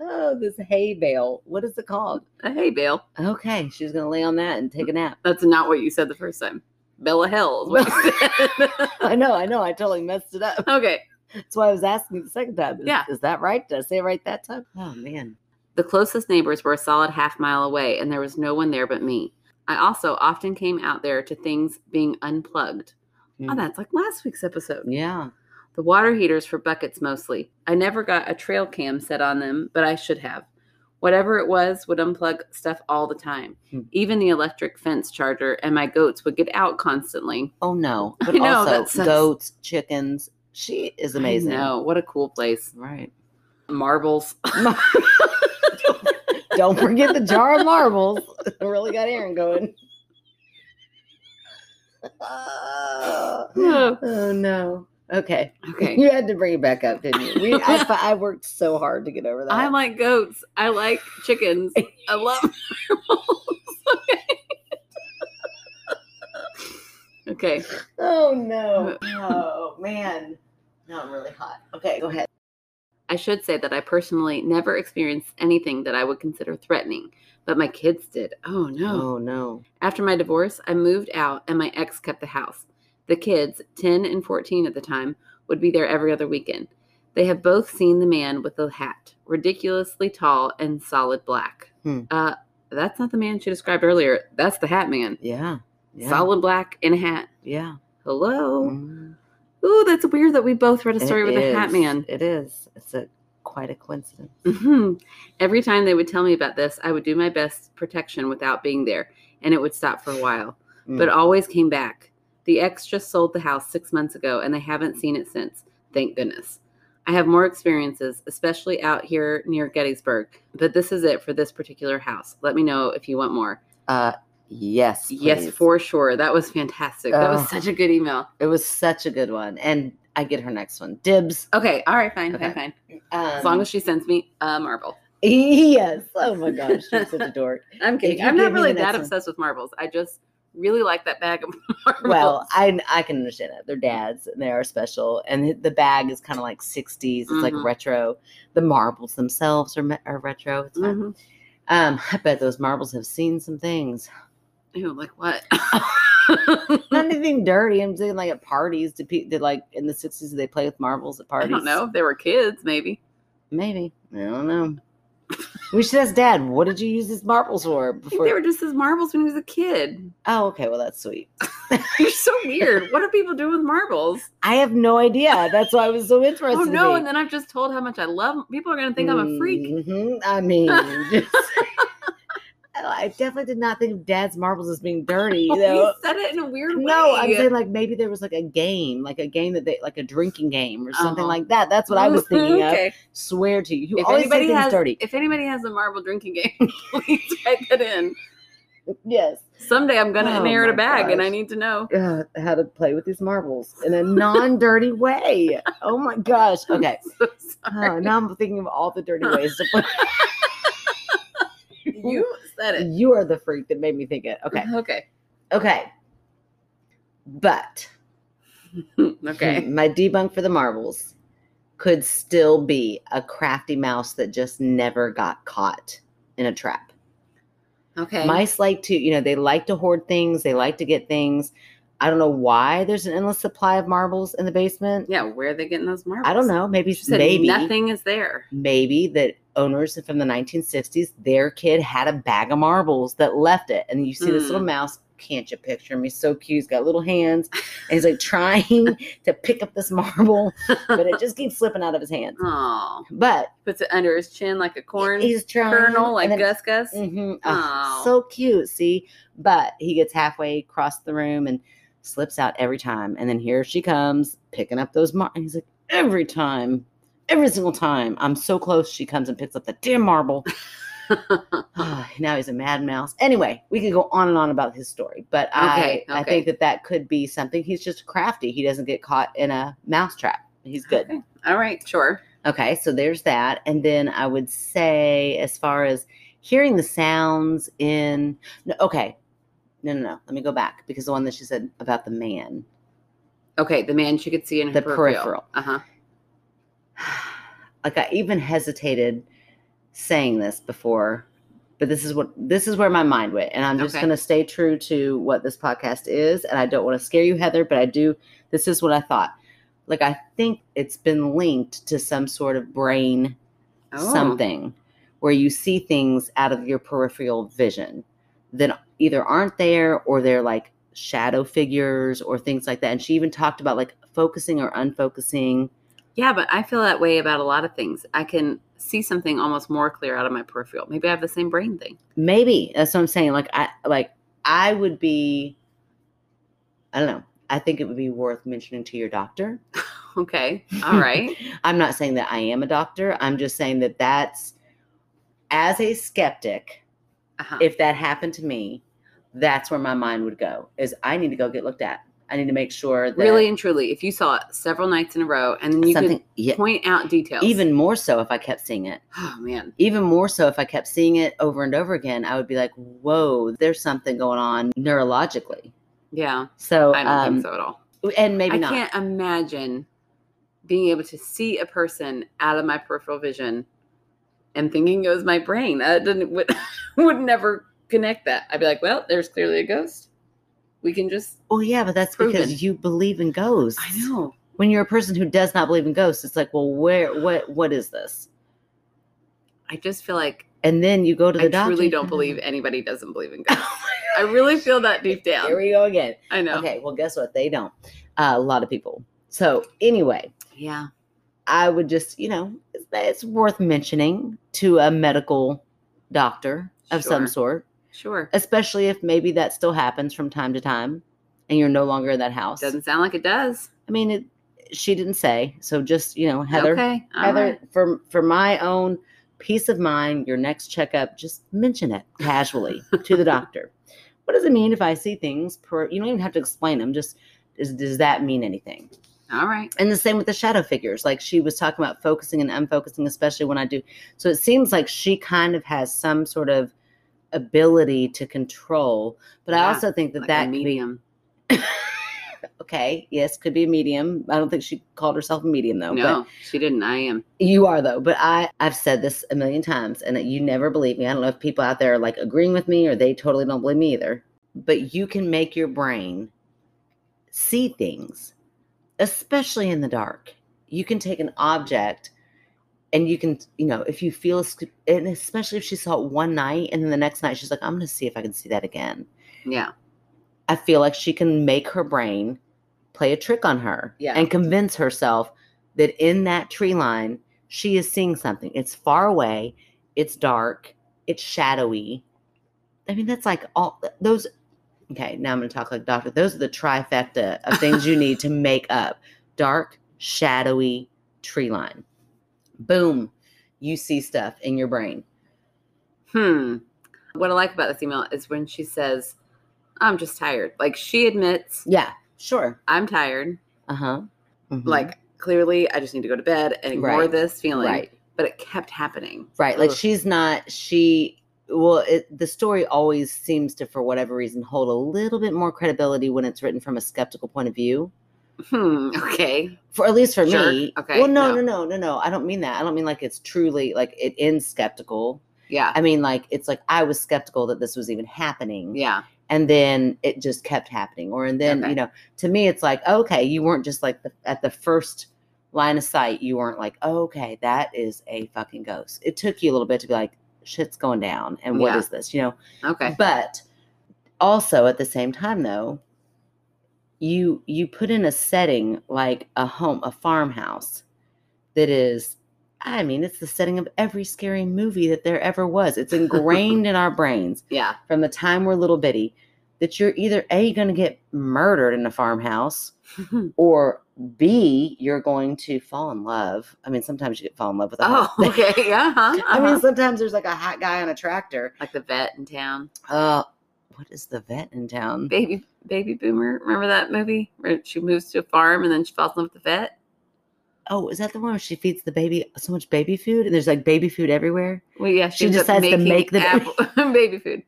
oh, this hay bale. What is it called? Uh, Hey, Bale. Okay, she's going to lay on that and take a nap. That's not what you said the first time. Bella hell is what you said. I know, I know. I totally messed it up. okay. That's why I was asking the second time. Is, Yeah. Is that right? Did I say it right that time? Oh, man. The closest neighbors were a solid half mile away, and there was no one there but me. I also often came out there to things being unplugged. Oh, Hmm. that's like last week's episode. Yeah. The water heaters for buckets mostly. I never got a trail cam set on them, but I should have. Whatever it was would unplug stuff all the time. Hmm. Even the electric fence charger and my goats would get out constantly. Oh, no. But know, also, goats, chickens. She is amazing. No, what a cool place. Right. Marbles. Don't forget the jar of marbles. I really got Erin going. Oh, oh no. Okay. okay. You had to bring it back up, didn't you? We, I, I worked so hard to get over that. I like goats. I like chickens. I love marbles. Okay. oh no. Oh man. No, I'm really hot. Okay, go ahead. I should say that I personally never experienced anything that I would consider threatening, but my kids did. Oh no. Oh no. After my divorce, I moved out and my ex kept the house. The kids, 10 and 14 at the time, would be there every other weekend. They have both seen the man with the hat, ridiculously tall and solid black. Hmm. Uh, that's not the man she described earlier. That's the hat man. Yeah. Yeah. Solid black in a hat. Yeah. Hello. Mm. Ooh, that's weird that we both read a story It with a hat man. It is. It's a quite a coincidence. hmm Every time they would tell me about this, I would do my best protection without being there, and it would stop for a while. Mm. But always came back. The ex just sold the house six months ago, and they haven't seen it since. Thank goodness. I have more experiences, especially out here near Gettysburg, but this is it for this particular house. Let me know if you want more. uh yes. Yes, for sure. That was fantastic. That was Oh. such a good email. it was such a good one. And I get her next one. Dibs. Okay, all right, fine, Okay. fine, fine. Um, As long as she sends me a marble. Yes. Oh my gosh, she's such a dork. I'm kidding. I'm not really that next one. obsessed with marbles. I just really like that bag of marbles. Well, I I can understand that. They're dads and they are special. And the bag is kind of like 60s. It's like Mhm. retro. The marbles themselves are, are retro. It's fun. Mhm. Um, I bet those marbles have seen some things. Ew, like what? Not anything dirty. I'm saying like at parties. Did, pe- did like in the 60s, did they play with marbles at parties? I don't know. If they were kids, maybe. Maybe. I don't know. We should ask Dad. What did you use these marbles for? Before? they were just his marbles when he was a kid. oh, okay. Well, that's sweet. You're so weird. What do people do with marbles? I have no idea. That's why I was so interested. Oh no! be. And then I've just told how much I love. People are gonna think I'm a freak. Mhm. I mean, just- I definitely did not think of Dad's marbles as being dirty. You know? You said it in a weird way. No, I'm saying like maybe there was like a game, like a game that they like a drinking game or something Uh-huh. like that. That's what I was thinking of. Swear to you, you If always anybody say has, dirty. if anybody has a marble drinking game, please write that in. yes, Someday I'm gonna Oh inherit a bag, and I need to know. uh, how to play with these marbles in a non-dirty way. Oh my gosh. Okay. So sorry. Oh, now I'm thinking of all the dirty ways to play. You said it. You are the freak that made me think it. Okay. Okay. Okay. But Okay. my debunk for the marbles could still be a crafty mouse that just never got caught in a trap. Okay. Mice like to, you know, they like to hoard things, they like to get things. I don't know why there's an endless supply of marbles in the basement. yeah. Where are they getting those marbles? I don't know. Maybe She said maybe nothing is there. maybe that owners from the 1960s, their kid had a bag of marbles that left it. And you see this Hmm. little mouse. Can't you picture him? He's so cute. He's got little hands. And he's like trying to pick up this marble, but it just keeps slipping out of his hands. Oh, But puts it under his chin like a corn he's trying. kernel, like then- Gus Gus. Mhm. Oh, so cute. See, but he gets halfway across the room and slips out every time. And then here she comes picking up those mar. And he's like, every time, every single time, I'm so close. She comes and picks up the damn marble. Ah, now he's a mad mouse. Anyway, we could go on and on about his story, but Okay, I I think that that could be something. He's just crafty. He doesn't get caught in a mouse trap. He's good. Okay. All right. Sure. Okay, so there's that. And then I would say, as far as hearing the sounds in, okay, no, no, no. Let me go back because the one that she said about the man, Okay. The man she could see in her The peripheral. Uh huh. like I even hesitated saying this before, but this is what this is where my mind went, and I'm just Okay. going to stay true to what this podcast is. And I don't want to scare you, Heather, but I do. This is what I thought. Like I think it's been linked to some sort of brain Oh. something where you see things out of your peripheral vision that either aren't there or they're like shadow figures or things like that. And she even talked about like focusing or unfocusing. Yeah, but I feel that way about a lot of things. I can see something almost more clear out of my peripheral. Maybe I have the same brain thing. Maybe that's what I'm saying. Like I like I would be I don't know. I think it would be worth mentioning to your doctor. Okay. All right. I'm not saying that I am a doctor. I'm just saying that that's as a skeptic, Uh-huh. if that happened to me, that's where my mind would go. Is I need to go get looked at. I need to make sure that really and truly, if you saw it several nights in a row and then you something yeah, could point out details. even more so if I kept seeing it. oh man. Even more so if I kept seeing it over and over again, I would be like, "Whoa, there's something going on neurologically." Yeah. So, I don't um, think so at all. and maybe I not. can't imagine being able to see a person out of my peripheral vision and thinking it was my brain. That didn't would, would never connect that. I'd be like, well, there's clearly a ghost. We can just Well, yeah, but that's because you believe in ghosts. I know. When you're a person who does not believe in ghosts, it's like, well, where, what, what is this? I just feel like And then you go to the I doctor. truly don't believe anybody doesn't believe in ghosts. I really feel that deep down. Here we go again. I know. Okay, well, guess what? They don't. Uh, a lot of people. So anyway, Yeah. I would just, you know, it's, it's worth mentioning to a medical doctor of some sort, Sure. especially if maybe that still happens from time to time, and you're no longer in that house. Doesn't sound like it does. I mean, it, she didn't say. So just, you know, Heather. Okay. all Heather, right. for for my own peace of mind, your next checkup, just mention it casually to the doctor. What does it mean if I see things? Per, you don't even have to explain them. Just does, does that mean anything? All right. And the same with the shadow figures. Like she was talking about focusing and unfocusing, especially when I do. So it seems like she kind of has some sort of ability to control. But I also think that Like that a could be- medium. okay, yes, could be a medium. I don't think she called herself a medium though. but- No, she didn't. I am. You are though, but I I've said this a million times, and you never believe me. I don't know if people out there are like agreeing with me or they totally don't believe me either. But you can make your brain see things, especially in the dark. You can take an object and you can, you know, if you feel, and especially if she saw it one night and then the next night she's like, I'm going to see if I can see that again. Yeah. I feel like she can make her brain play a trick on her Yeah. and convince herself that in that tree line, she is seeing something. It's far away, it's dark, it's shadowy. I mean, that's like all those. Okay, now I'm going to talk like doctor. Those are the trifecta of things you need to make up dark, shadowy tree line. Boom, you see stuff in your brain. Hmm. What I like about this email is when she says, I'm just tired. Like she admits, Yeah, sure. I'm tired. Uh huh. Like clearly, I just need to go to bed and ignore Right. this feeling. right. But it kept happening. Right. Like Ugh. she's not, she, well, it, the story always seems to, for whatever reason, hold a little bit more credibility when it's written from a skeptical point of view. Hmm. Okay. For at least for Sure. me. Okay, Well, no, no. no, no, no. I don't mean that. I don't mean like it's truly like it ends skeptical. Yeah. I mean like it's like I was skeptical that this was even happening. Yeah. And then it just kept happening. Or and then, Okay. you know, to me it's like, okay, you weren't just like the, at the first line of sight, you weren't like, okay, that is a fucking ghost. It took you a little bit to be like, shit's going down. And what is Yeah. this? You know? Okay. But also at the same time though, you you put in a setting like a home, a farmhouse that is I mean, it's the setting of every scary movie that there ever was. It's ingrained in our brains Yeah. from the time we're little bitty that you're either A going to get murdered in a farmhouse or B you're going to fall in love. I mean, sometimes you get fall in love with a oh, okay. Yeah. huh, I mean, uh-huh. sometimes there's like a hot guy on a tractor. like the vet in town. Uh, what is the vet in town? Baby Baby Boomer. Remember that movie where she moves to a farm and then she falls in love with the vet? Oh, is that the one where she feeds the baby so much baby food and there's like baby food everywhere? Well, yeah, She decides to make the- apple- baby food.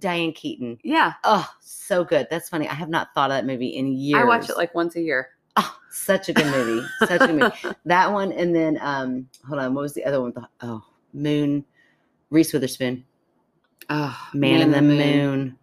Diane Keaton. Yeah, Oh, so good. That's funny. I have not thought of that movie in years. I watch it like once a year. oh, such a good movie. such a good movie. That one, and then um, hold on, what was the other one? The- Oh, Moon, Reese Witherspoon, oh, Man, in the Moon.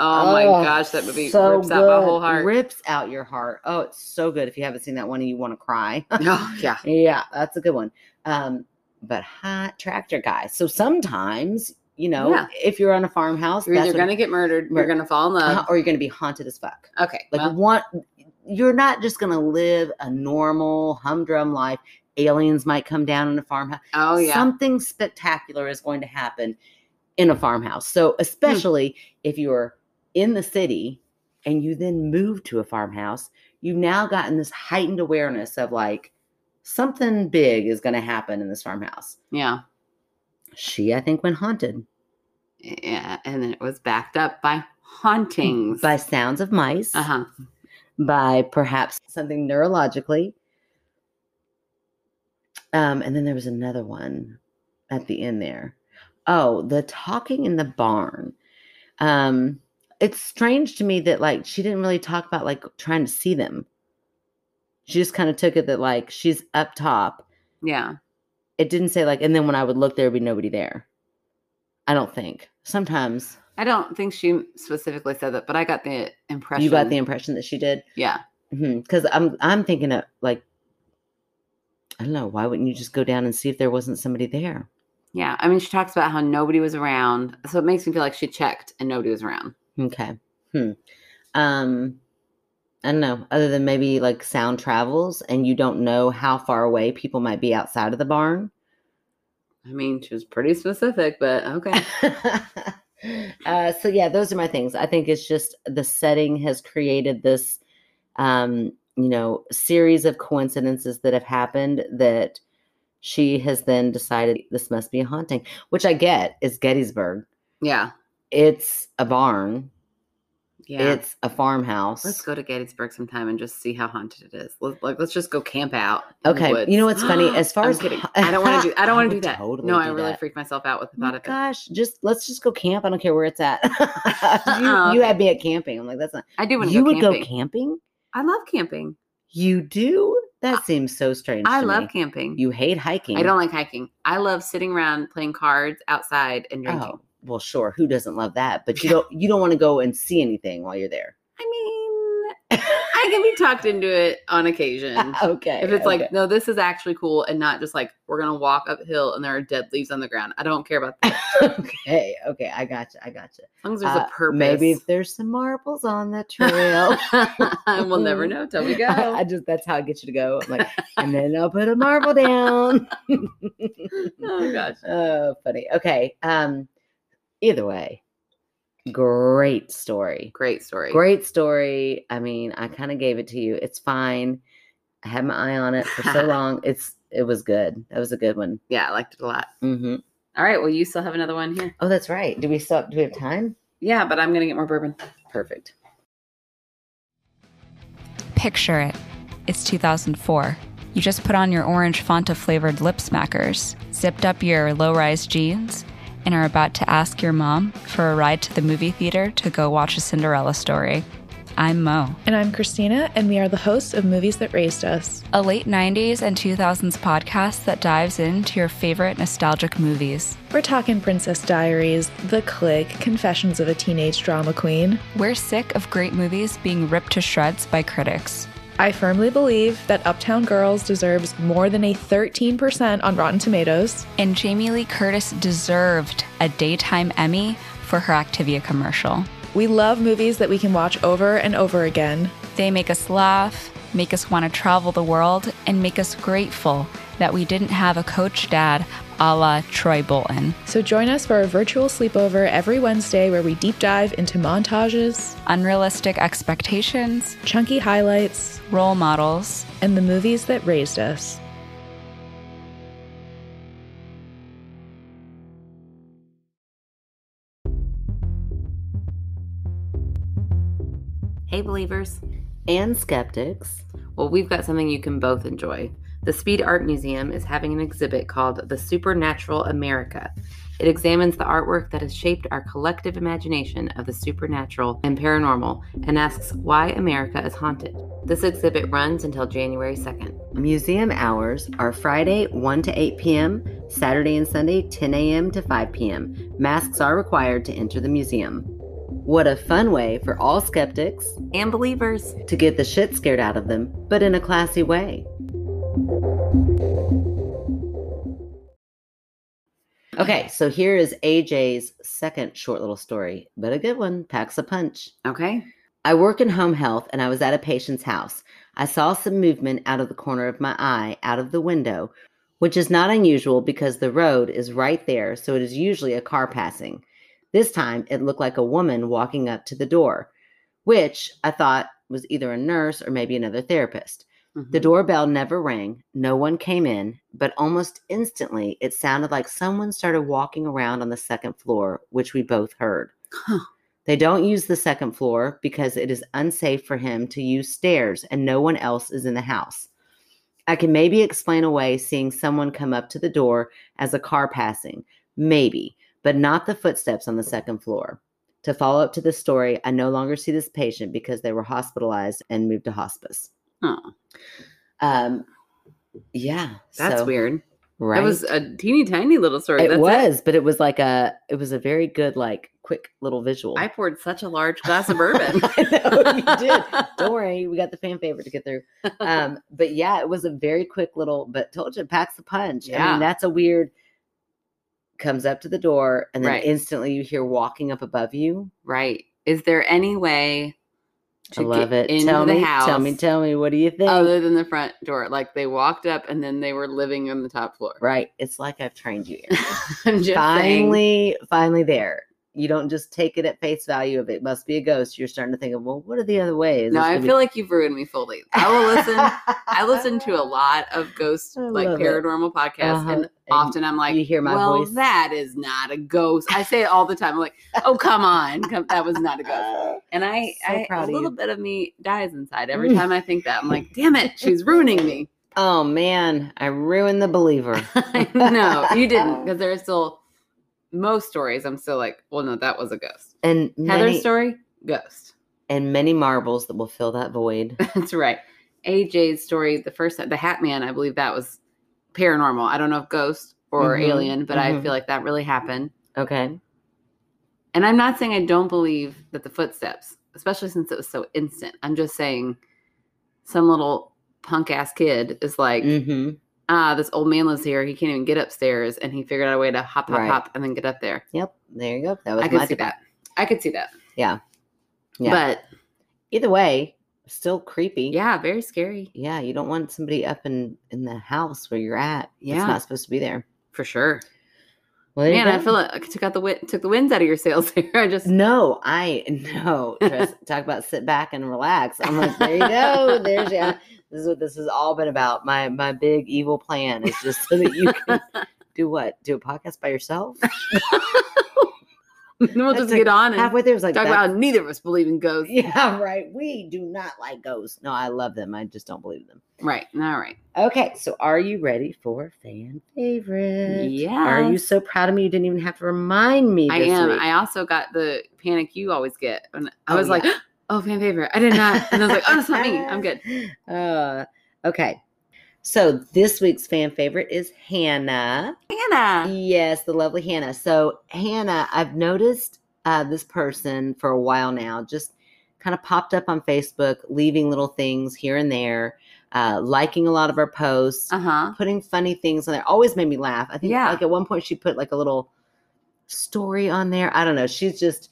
Oh, my Oh, gosh, that movie so rips out my whole heart. Rips out your heart. Oh, it's so good. If you haven't seen that one and you want to cry, oh, yeah. yeah, that's a good one. Um, but hot tractor guy. So sometimes, you know, Yeah. if you're on a farmhouse, You're either going to get murdered, Mur- you're going to fall in love. uh, or you're going to be haunted as fuck. okay. Like well, one, you're not just going to live a normal humdrum life. Aliens might come down in a farmhouse. oh, yeah. Something spectacular is going to happen in a farmhouse. So, especially if you're in the city and you then move to a farmhouse, you've now gotten this heightened awareness of like something big is going to happen in this farmhouse. yeah. She, I think, went haunted Yeah. And then it was backed up by hauntings. by sounds of mice, uh huh. by perhaps something neurologically. Um, and then there was another one at the end there. Oh, the talking in the barn. Um, it's strange to me that like she didn't really talk about like trying to see them. She just kind of took it that like she's up top. Yeah. It didn't say like, and then when I would look, there would be nobody there. I don't think. Sometimes I don't think she specifically said that, but I got the impression. you got the impression that she did. Yeah. Mm-hmm. because I'm I'm thinking of like I don't know why wouldn't you just go down and see if there wasn't somebody there? Yeah. I mean, she talks about how nobody was around. So it makes me feel like she checked and nobody was around. Okay, hmm. Um, I don't know. Other than maybe like sound travels and you don't know how far away people might be outside of the barn. I mean, she was pretty specific, but okay. uh, so yeah, those are my things. I think it's just the setting has created this, um, you know, series of coincidences that have happened that she has then decided this must be a haunting, which I get is Gettysburg. Yeah. It's a barn. Yeah. It's a farmhouse. Let's go to Gettysburg sometime and just see how haunted it is. Let, like, let's just go camp out. Okay, you know what's funny? As far I'm as kidding. I don't want to do. I don't want to do that. totally no, I really that. freak myself out with the Oh thought of it. gosh, just let's just go camp. I don't care where it's at. you, Oh, you had me at camping. I'm like, that's not. I do want to You go would camping. go camping? I love camping. You do? That seems so strange. I love me. camping. You hate hiking. I don't like hiking. I love sitting around playing cards outside and drinking. Oh, well, sure. Who doesn't love that? But you don't. You don't want to go and see anything while you're there. I mean, I I can be talked into it on occasion. okay. If it's okay. like, no, this is actually cool, and not just like we're gonna walk uphill and there are dead leaves on the ground. I don't care about that. okay, okay, I got you. I got you. As long as there's Uh, a purpose. Maybe if there's some marbles on the trail. we'll never know till we go. I just that's how I get you to go. I'm like, and then I'll put a marble down. oh gosh. oh, funny. Okay. Um, either way, great story. Great story. Great story. I mean, I kind of gave it to you. It's fine. I had my eye on it for so long. It's it was good. That was a good one. Yeah, I liked it a lot. hmm All right. Well, you still have another one here. Oh, that's right. Do we still do we have time? Yeah, but I'm gonna get more bourbon. Perfect. Picture it. It's 2004. You just put on your orange Fanta flavored lip smackers, zipped up your low rise jeans, and are about to ask your mom for a ride to the movie theater to go watch a Cinderella story. I'm Mo. And I'm Christina, and we are the hosts of Movies That Raised Us. a late 90s and 2000s podcast that dives into your favorite nostalgic movies. We're talking Princess Diaries, The Clique, Confessions of a Teenage Drama Queen. We're sick of great movies being ripped to shreds by critics. I firmly believe that Uptown Girls deserves more than a 13% on Rotten Tomatoes. And Jamie Lee Curtis deserved a daytime Emmy for her Activia commercial. We love movies that we can watch over and over again. They make us laugh, make us want to travel the world, and make us grateful that we didn't have a coach dad a la Troy Bolton. So join us for a virtual sleepover every Wednesday where we deep dive into montages, Unrealistic expectations, chunky highlights, role models, and the movies that raised us. Hey, believers. And skeptics. Well, we've got something you can both enjoy. The Speed Art Museum is having an exhibit called The Supernatural America. It examines the artwork that has shaped our collective imagination of the supernatural and paranormal and asks why America is haunted. This exhibit runs until January 2nd. Museum hours are Friday 1 to 8 p.m., Saturday and Sunday 10 a.m. to 5 p.m. Masks are required to enter the museum. What a fun way for all skeptics And believers. to get the shit scared out of them, but in a classy way. Okay, so here is AJ's second short little story, but a good one, packs a punch. Okay. I work in home health and I was at a patient's house. I saw some movement out of the corner of my eye out of the window, which is not unusual because the road is right there, so it is usually a car passing. This time it looked like a woman walking up to the door, which I thought was either a nurse or maybe another therapist. The mm-hmm. doorbell never rang, no one came in, but almost instantly it sounded like someone started walking around on the second floor, which we both heard. Huh. They don't use the second floor because it is unsafe for him to use stairs and no one else is in the house. I can maybe explain away seeing someone come up to the door as a car passing, maybe, but not the footsteps on the second floor. To follow up to the story, I no longer see this patient because they were hospitalized and moved to hospice. Um, yeah, that's so- weird. Right? That was a teeny tiny little story. it That's was, but it was like a, it was a very good, like, quick little visual. I poured such a large glass of bourbon. I know you did. Don't worry, we got the fan favorite to get through. Um, but yeah, it was a very quick little, but told you, packs the punch. I Yeah. mean, that's a weird. Comes up to the door, and then Right. instantly you hear walking up above you. Right. Is there any way I love it. Tell me, house tell me, tell me. What do you think? other than the front door? Like they walked up and then they were living on the top floor. right, it's like I've trained you. I'm just saying. finally, finally there. You don't just take it at face value of it must be a ghost. You're starting to think of, well, what are the other ways? No, I feel like you've ruined me fully. I will listen. I listen to a lot of ghost, I like love it. paranormal podcasts, Uh-huh. and And often I'm like, you hear my well, voice. that is not a ghost. I say it all the time. I'm like, oh, come on, come, that was not a ghost. And I, So I a little you. bit of me dies inside every time I think that. I'm like, damn it, she's ruining me. Oh man, I ruined the believer. no, you didn't because there are still most stories. I'm still like, well, no, that was a ghost. And Heather's many, story, ghost. and many marbles that will fill that void. That's right. AJ's story, the first the Hat Man, I believe that was paranormal. I don't know if ghost or Mhm, alien, but I mhm. feel like that really happened. Okay. And I'm not saying I don't believe that the footsteps, especially since it was so instant. I'm just saying some little punk ass kid is like, hmm ah, this old man lives here. He can't even get upstairs, and he figured out a way to hop, hop, Right. hop, and then get up there. Yep. There you go. That was I could see debate. that. I could see that. Yeah. Yeah. But Either way, still creepy. yeah, very scary Yeah. You don't want somebody up in in the house where you're at. Yeah. It's not supposed to be there. for sure. Well, Man, I feel like I took out the win- took the winds out of your sails there. I just No, I no. Tris, talk about sit back and relax. I'm like, there you go. There's yeah. This is what this has all been about. My my big evil plan is just so that you can do what? Do a podcast by yourself? we'll That's just like get on and Halfway there, was like, talk about neither of us believe in ghosts. yeah, right. We do not like ghosts. No, I love them. I just don't believe them. Right. All right. Okay, so are you ready for fan favorite? Yeah. Are you so proud of me? You didn't even have to remind me. I am. week. I also got the panic you always get. And I Oh, was like, oh, fan favorite. I did not. And I was like, oh, it's not me. I'm good. Uh, okay. So this week's fan favorite is Hannah. Hannah. Yes, the lovely Hannah. So Hannah, I've noticed uh, this person for a while now, just kind of popped up on Facebook, leaving little things here and there, uh, liking a lot of our posts, Uh huh. putting funny things on there. Always made me laugh. I think Yeah. like at one point she put like a little story on there. I don't know. She's just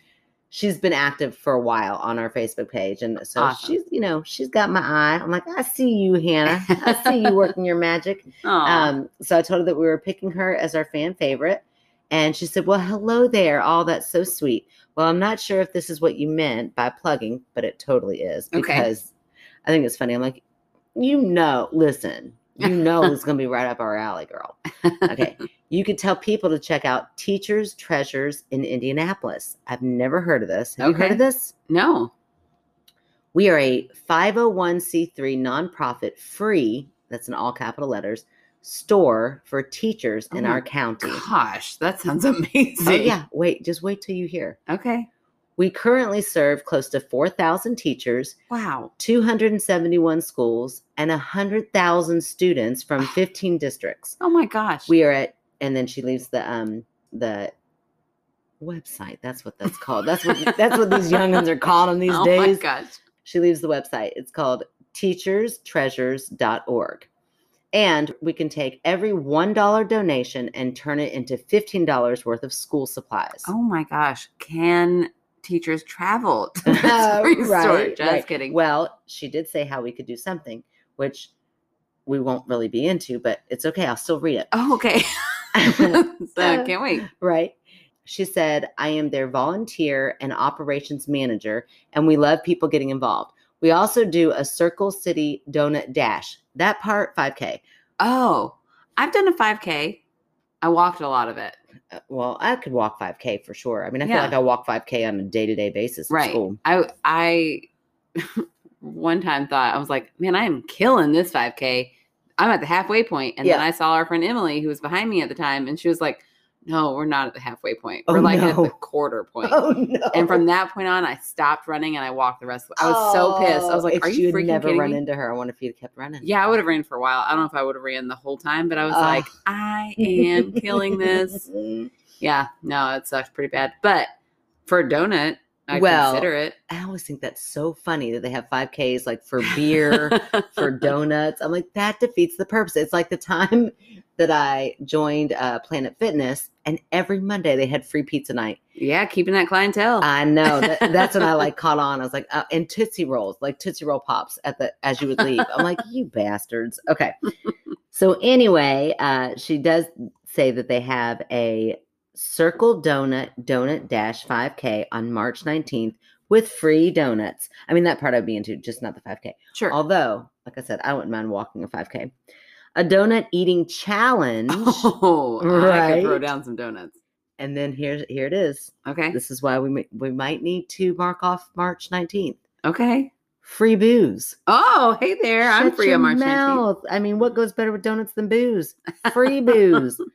she's been active for a while on our Facebook page. And so Awesome. she's, you know, she's got my eye. I'm like, I see you, Hannah. I see you working your magic. Um, so I told her that we were picking her as our fan favorite. And she said, Well, hello there. Oh, that's so sweet. Well, I'm not sure if this is what you meant by plugging, but it totally is Okay. because I think it's funny. I'm like, you know, listen, you know, it's going to be right up our alley, girl. Okay. you could tell people to check out Teachers Treasures in Indianapolis. I've never heard of this. Have you heard Okay. of this? no. We are a 501c3 nonprofit free, that's in all capital letters, store for teachers in Oh our county. Gosh, that sounds oh, amazing. Oh, yeah. Wait, just wait till you hear. Okay. We currently serve close to 4,000 teachers, Wow. 271 schools, and 100,000 students from 15 districts. Oh my gosh. We are at, and then she leaves the, um, the, website that's what that's called that's what that's what these youngins are calling them these oh days my gosh. she leaves the website. It's called teacherstreasures.org. And we can take every $1 donation and turn it into $15 worth of school supplies. Oh my gosh. Can teachers travel to Uh, right, Just right. kidding. Well, she did say how we could do something, which we won't really be into, but it's okay. I'll still read it. oh, okay. so, can't wait. right? She said, I am their volunteer and operations manager, and we love people getting involved. We also do a Circle City Donut Dash. That part, 5K. Oh, I've done a 5K. I walked a lot of it. Uh, Well, I could walk 5K for sure. I mean, I feel like I walk 5K on a day to day basis. at Right. School. I I one time thought I was like, man, I am killing this 5K. I'm at the halfway point, and then I saw our friend Emily, who was behind me at the time, and she was like, "No, we're not at the halfway point. Oh, We're like at the quarter point." Oh, no. And from that point on, I stopped running and I walked the rest. Of the- I was so pissed. I was Oh, like, if "Are you freaking never run me?" into her, I wonder if you'd kept running. Yeah, I would have ran for a while. I don't know if I would have ran the whole time, but I was Ugh. like, I am killing this. Yeah, no, it sucked pretty bad. But for a donut, I Well, consider it. I always think that's so funny that they have 5Ks like for beer, for donuts. I'm like, that defeats the purpose. It's like the time that I joined uh, Planet Fitness, and every Monday they had free pizza night. yeah, keeping that clientele. I know that, that's when I like caught on. I was like, uh, and Tootsie Rolls, like Tootsie Roll pops at the as you would leave. I'm like, you bastards. Okay. So anyway, uh, she does say that they have a Circle Donut Donut Dash 5K on March 19th with free donuts. I mean, that part I'd be into, just not the 5K. sure. Although, like I said, I wouldn't mind walking a 5K. A donut eating challenge. oh, I could throw down some donuts. and then here, here it is. Okay. This is why we we might need to mark off March 19th. Okay. Free booze. Oh, hey there. I'm free on March 19th. mouth. I mean, what goes better with donuts than booze? Free booze.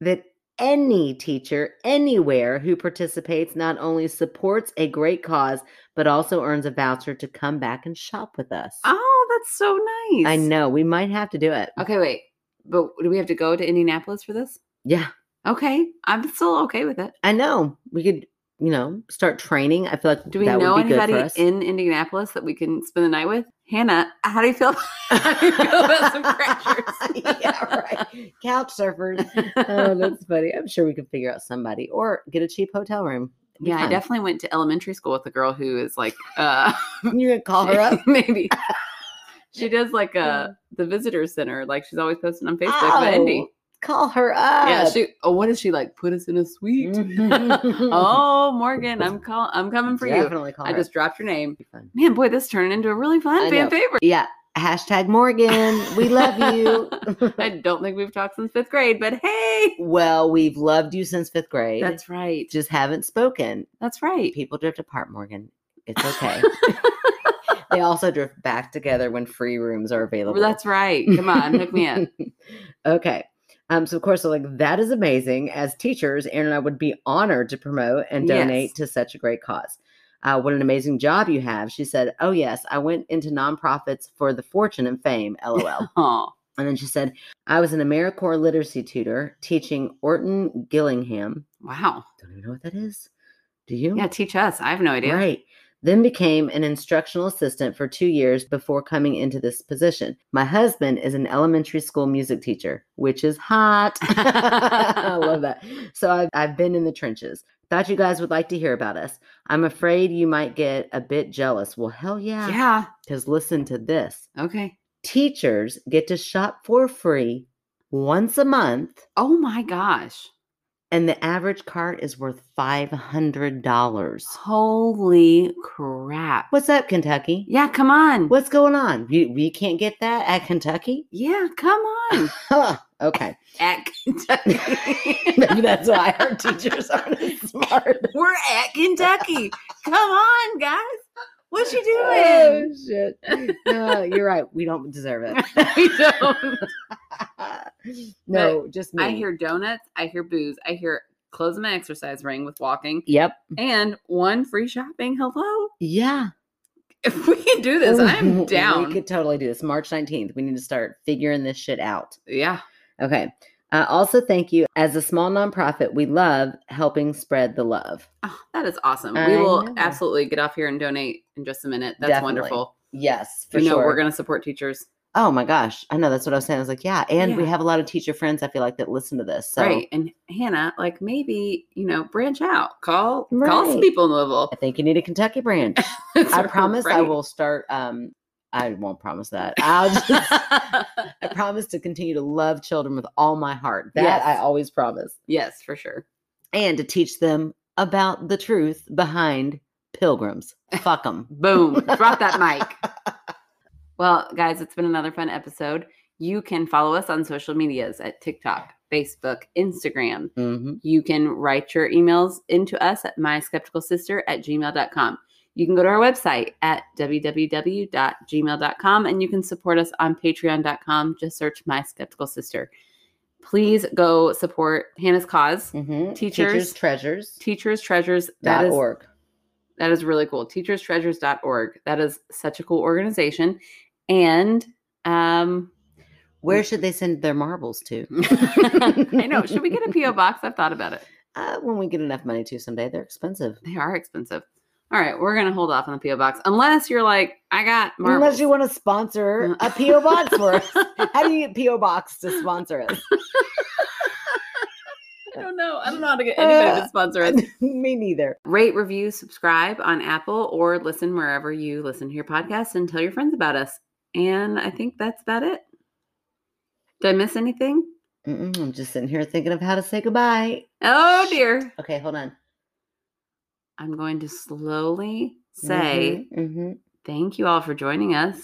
That any teacher anywhere who participates not only supports a great cause, but also earns a voucher to come back and shop with us. Oh, that's so nice. I know. We might have to do it. Okay, wait. But do we have to go to Indianapolis for this? Yeah, Okay. I'm still okay with it. I know. We could you know, start training. I feel like Do we know would be good anybody in Indianapolis that we can spend the night with? Hannah, how do you feel? how do you feel about some crashers? yeah, right. Couch surfers. oh, that's funny. I'm sure we could figure out somebody or get a cheap hotel room. Yeah, I definitely went to elementary school with a girl who is like, uh, You gonna call her up? maybe. She does like uh the visitor center, like she's always posting on Facebook. Oh. But Indy, Oh, Call her up. yeah, she. Oh, what is she like? Put us in a suite. Mhm. oh, Morgan, I'm call. I'm coming for you. Definitely call I her just dropped your name. Man, boy, this turned into a really I fun fan know. favorite. Yeah. Hashtag Morgan. We love you. I don't think we've talked since fifth grade, but hey, well, we've loved you since fifth grade. that's right. just haven't spoken. That's right. People drift apart, Morgan. It's okay. they also drift back together when free rooms are available. That's right. Come on, hook me up. okay. Um, so of course, like that is amazing. As teachers, Erin and I would be honored to promote and donate Yes. to such a great cause. Uh, what an amazing job you have. She said, Oh, yes, I went into nonprofits for the fortune and fame, lol. And then she said, I was an AmeriCorps literacy tutor teaching Orton Gillingham. wow. Don't even know what that is. Do you? Yeah, teach us. I have no idea. Right. Then became an instructional assistant for two years before coming into this position. My husband is an elementary school music teacher, which is hot. I love that. So I've, I've been in the trenches. Thought you guys would like to hear about us. I'm afraid you might get a bit jealous. Well, hell yeah. Yeah. Because listen to this Okay. teachers get to shop for free once a month, Oh my gosh. And the average cart is worth $500. Holy crap. What's up, Kentucky? Yeah, come on. What's going on? We, we can't get that at Kentucky? Yeah, come on. Okay. At Kentucky. Maybe that's why our teachers aren't smart. We're at Kentucky. Come on, guys. What she oh, doing? Oh, shit. No, you're right. We don't deserve it. we don't. no, just me. I hear donuts. I hear booze. I hear close my exercise ring with walking Yep. and one free shopping. Hello. Yeah. If we can do this, I'm down. We could totally do this. March 19th. We need to start figuring this shit out. Yeah. Okay. Uh, also, thank you. As a small nonprofit, we love helping spread the love. Oh, that is awesome. I we will know. absolutely get off here and donate in just a minute. That's Definitely. wonderful. Yes, for you know, sure. we're going to support teachers. Oh my gosh. I know that's what I was saying. I was like, yeah. And we have a lot of teacher friends I feel like that listen to this. So Right. And Hannah, like maybe, you know, branch out. Call call some people in Louisville. I think you need a Kentucky branch. I promise I will start um I won't promise that. I'll just I promise to continue to love children with all my heart. That Yes. I always promise. yes, for sure. And to teach them about the truth behind pilgrims. Fuck them. Boom. Drop that mic. Well, guys, it's been another fun episode. You can follow us on social medias at TikTok, Facebook, Instagram. hmm You can write your emails into us at myskepticalsister at gmail.com. You can go to our website at www.gmail.com and you can support us on patreon.com. Just search My Skeptical Sister. Please go support Hannah's cause. hmm Teachers- Teachers treasures. Teachers Treasures. That Dot org. that is really cool. Teacherstreasures.org. That is such a cool organization. And um Where should they send their marbles to? I know. Should we get a PO box? I've thought about it. Uh, when we get enough money to someday, they're expensive. They are expensive. All right, we're gonna hold off on the PO box unless you're like, I got marbles. Unless you want to sponsor a PO box for us. How do you get PO box to sponsor us? I don't know. I don't know how to get anybody Uh, to sponsor us. Me neither. Rate, review, subscribe on Apple, or listen wherever you listen to your podcast, and tell your friends about us. And I think that's about it. Did I miss anything? Mm-mm, I'm just sitting here thinking of how to say goodbye. Oh dear. Okay, hold on. I'm going to slowly say mm-hmm. thank you all for joining us.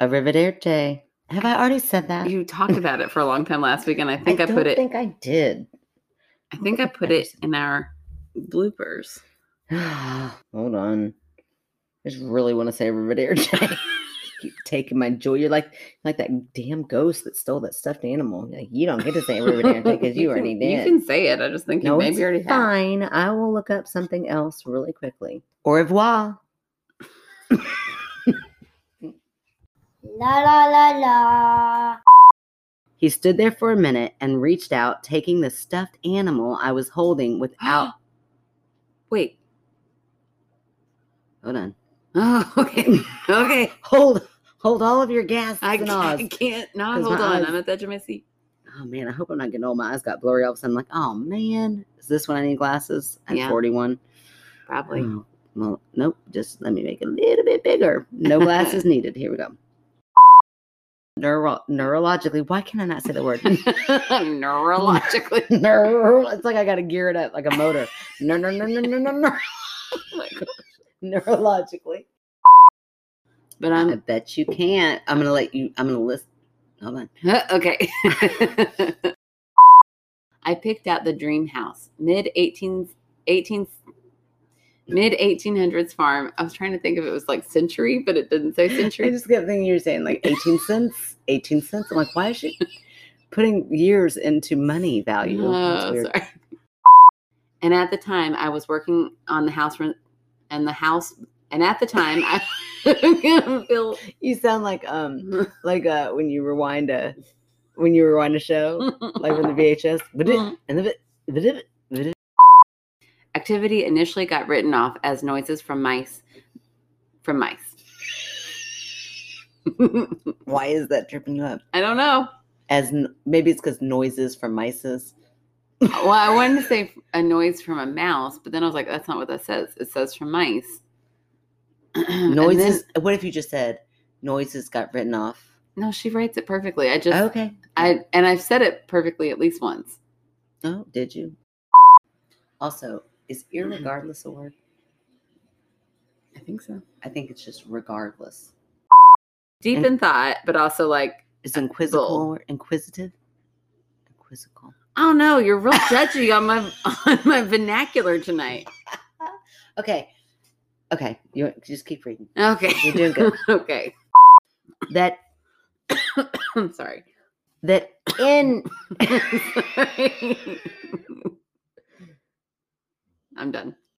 Arrivederci. Have I already said that? You talked about it for a long time last week, and I think I, don't put it. I think I did. I think I put it in our bloopers. hold on. I just really want to say arrivederci. Keep taking my joy. You're like like that damn ghost that stole that stuffed animal. Like you don't get to say arrivederci because you already can- did. You can say it. I just think you no, maybe it's already have. fine. I will look up something else really quickly. Au revoir. La la la la. He stood there for a minute and reached out, taking the stuffed animal I was holding without. Wait, Hold on. Oh, okay. Okay. Hold hold all of your gas I and can't, I can't not 'Cause hold on. eyes- I'm at the edge of my seat. Oh man, I hope I'm not getting old. My eyes got blurry all of a sudden. I'm like, oh man, is this when I need glasses at Yeah. 41? Probably. Oh, well, nope. Just let me make it a little bit bigger. No glasses needed. Here we go. Neuro- neurologically, why can I not say the word? Neurologically. Neuro- it's like I got to gear it up like a motor. No, no, no, no, no, no, no. Oh. Neurologically. But I'm, I'm bet you can't. I'm gonna let you. I'm gonna list. Hold on. okay. I picked out the dream house, mid 18, 18 mid 1800s farm. I was trying to think if it was like century, but it didn't say century. I just kept thinking you were saying like 18 cents. 18 cents. I'm like, why is she putting years into money value? Oh, sorry. And at the time, I was working on the house rent, and the house. And at the time, I Bill, You sound like um like uh when you rewind a when you rewind a show like with the VHS. And the bit- ba-dip, ba-dip. activity initially got written off as noises from mice. From mice. Why is that tripping you up? I don't know. As maybe it's because noises from mices. Well, I wanted to say a noise from a mouse, but then I was like, that's not what that says. It says from mice. And then- Noises. what if you just said noises got written off? no, she writes it perfectly. I just, Okay. I and I've said it perfectly at least once. Oh, did you? Also, is irregardless a word? I think so. I think it's just regardless. Deep And- in thought, but also like, Is a inquisitive? Inquisical. I don't know. You're real judgy on my on my vernacular tonight. Okay. Okay. You just keep reading. Okay, You're doing good. okay, That I'm sorry. that in I'm done.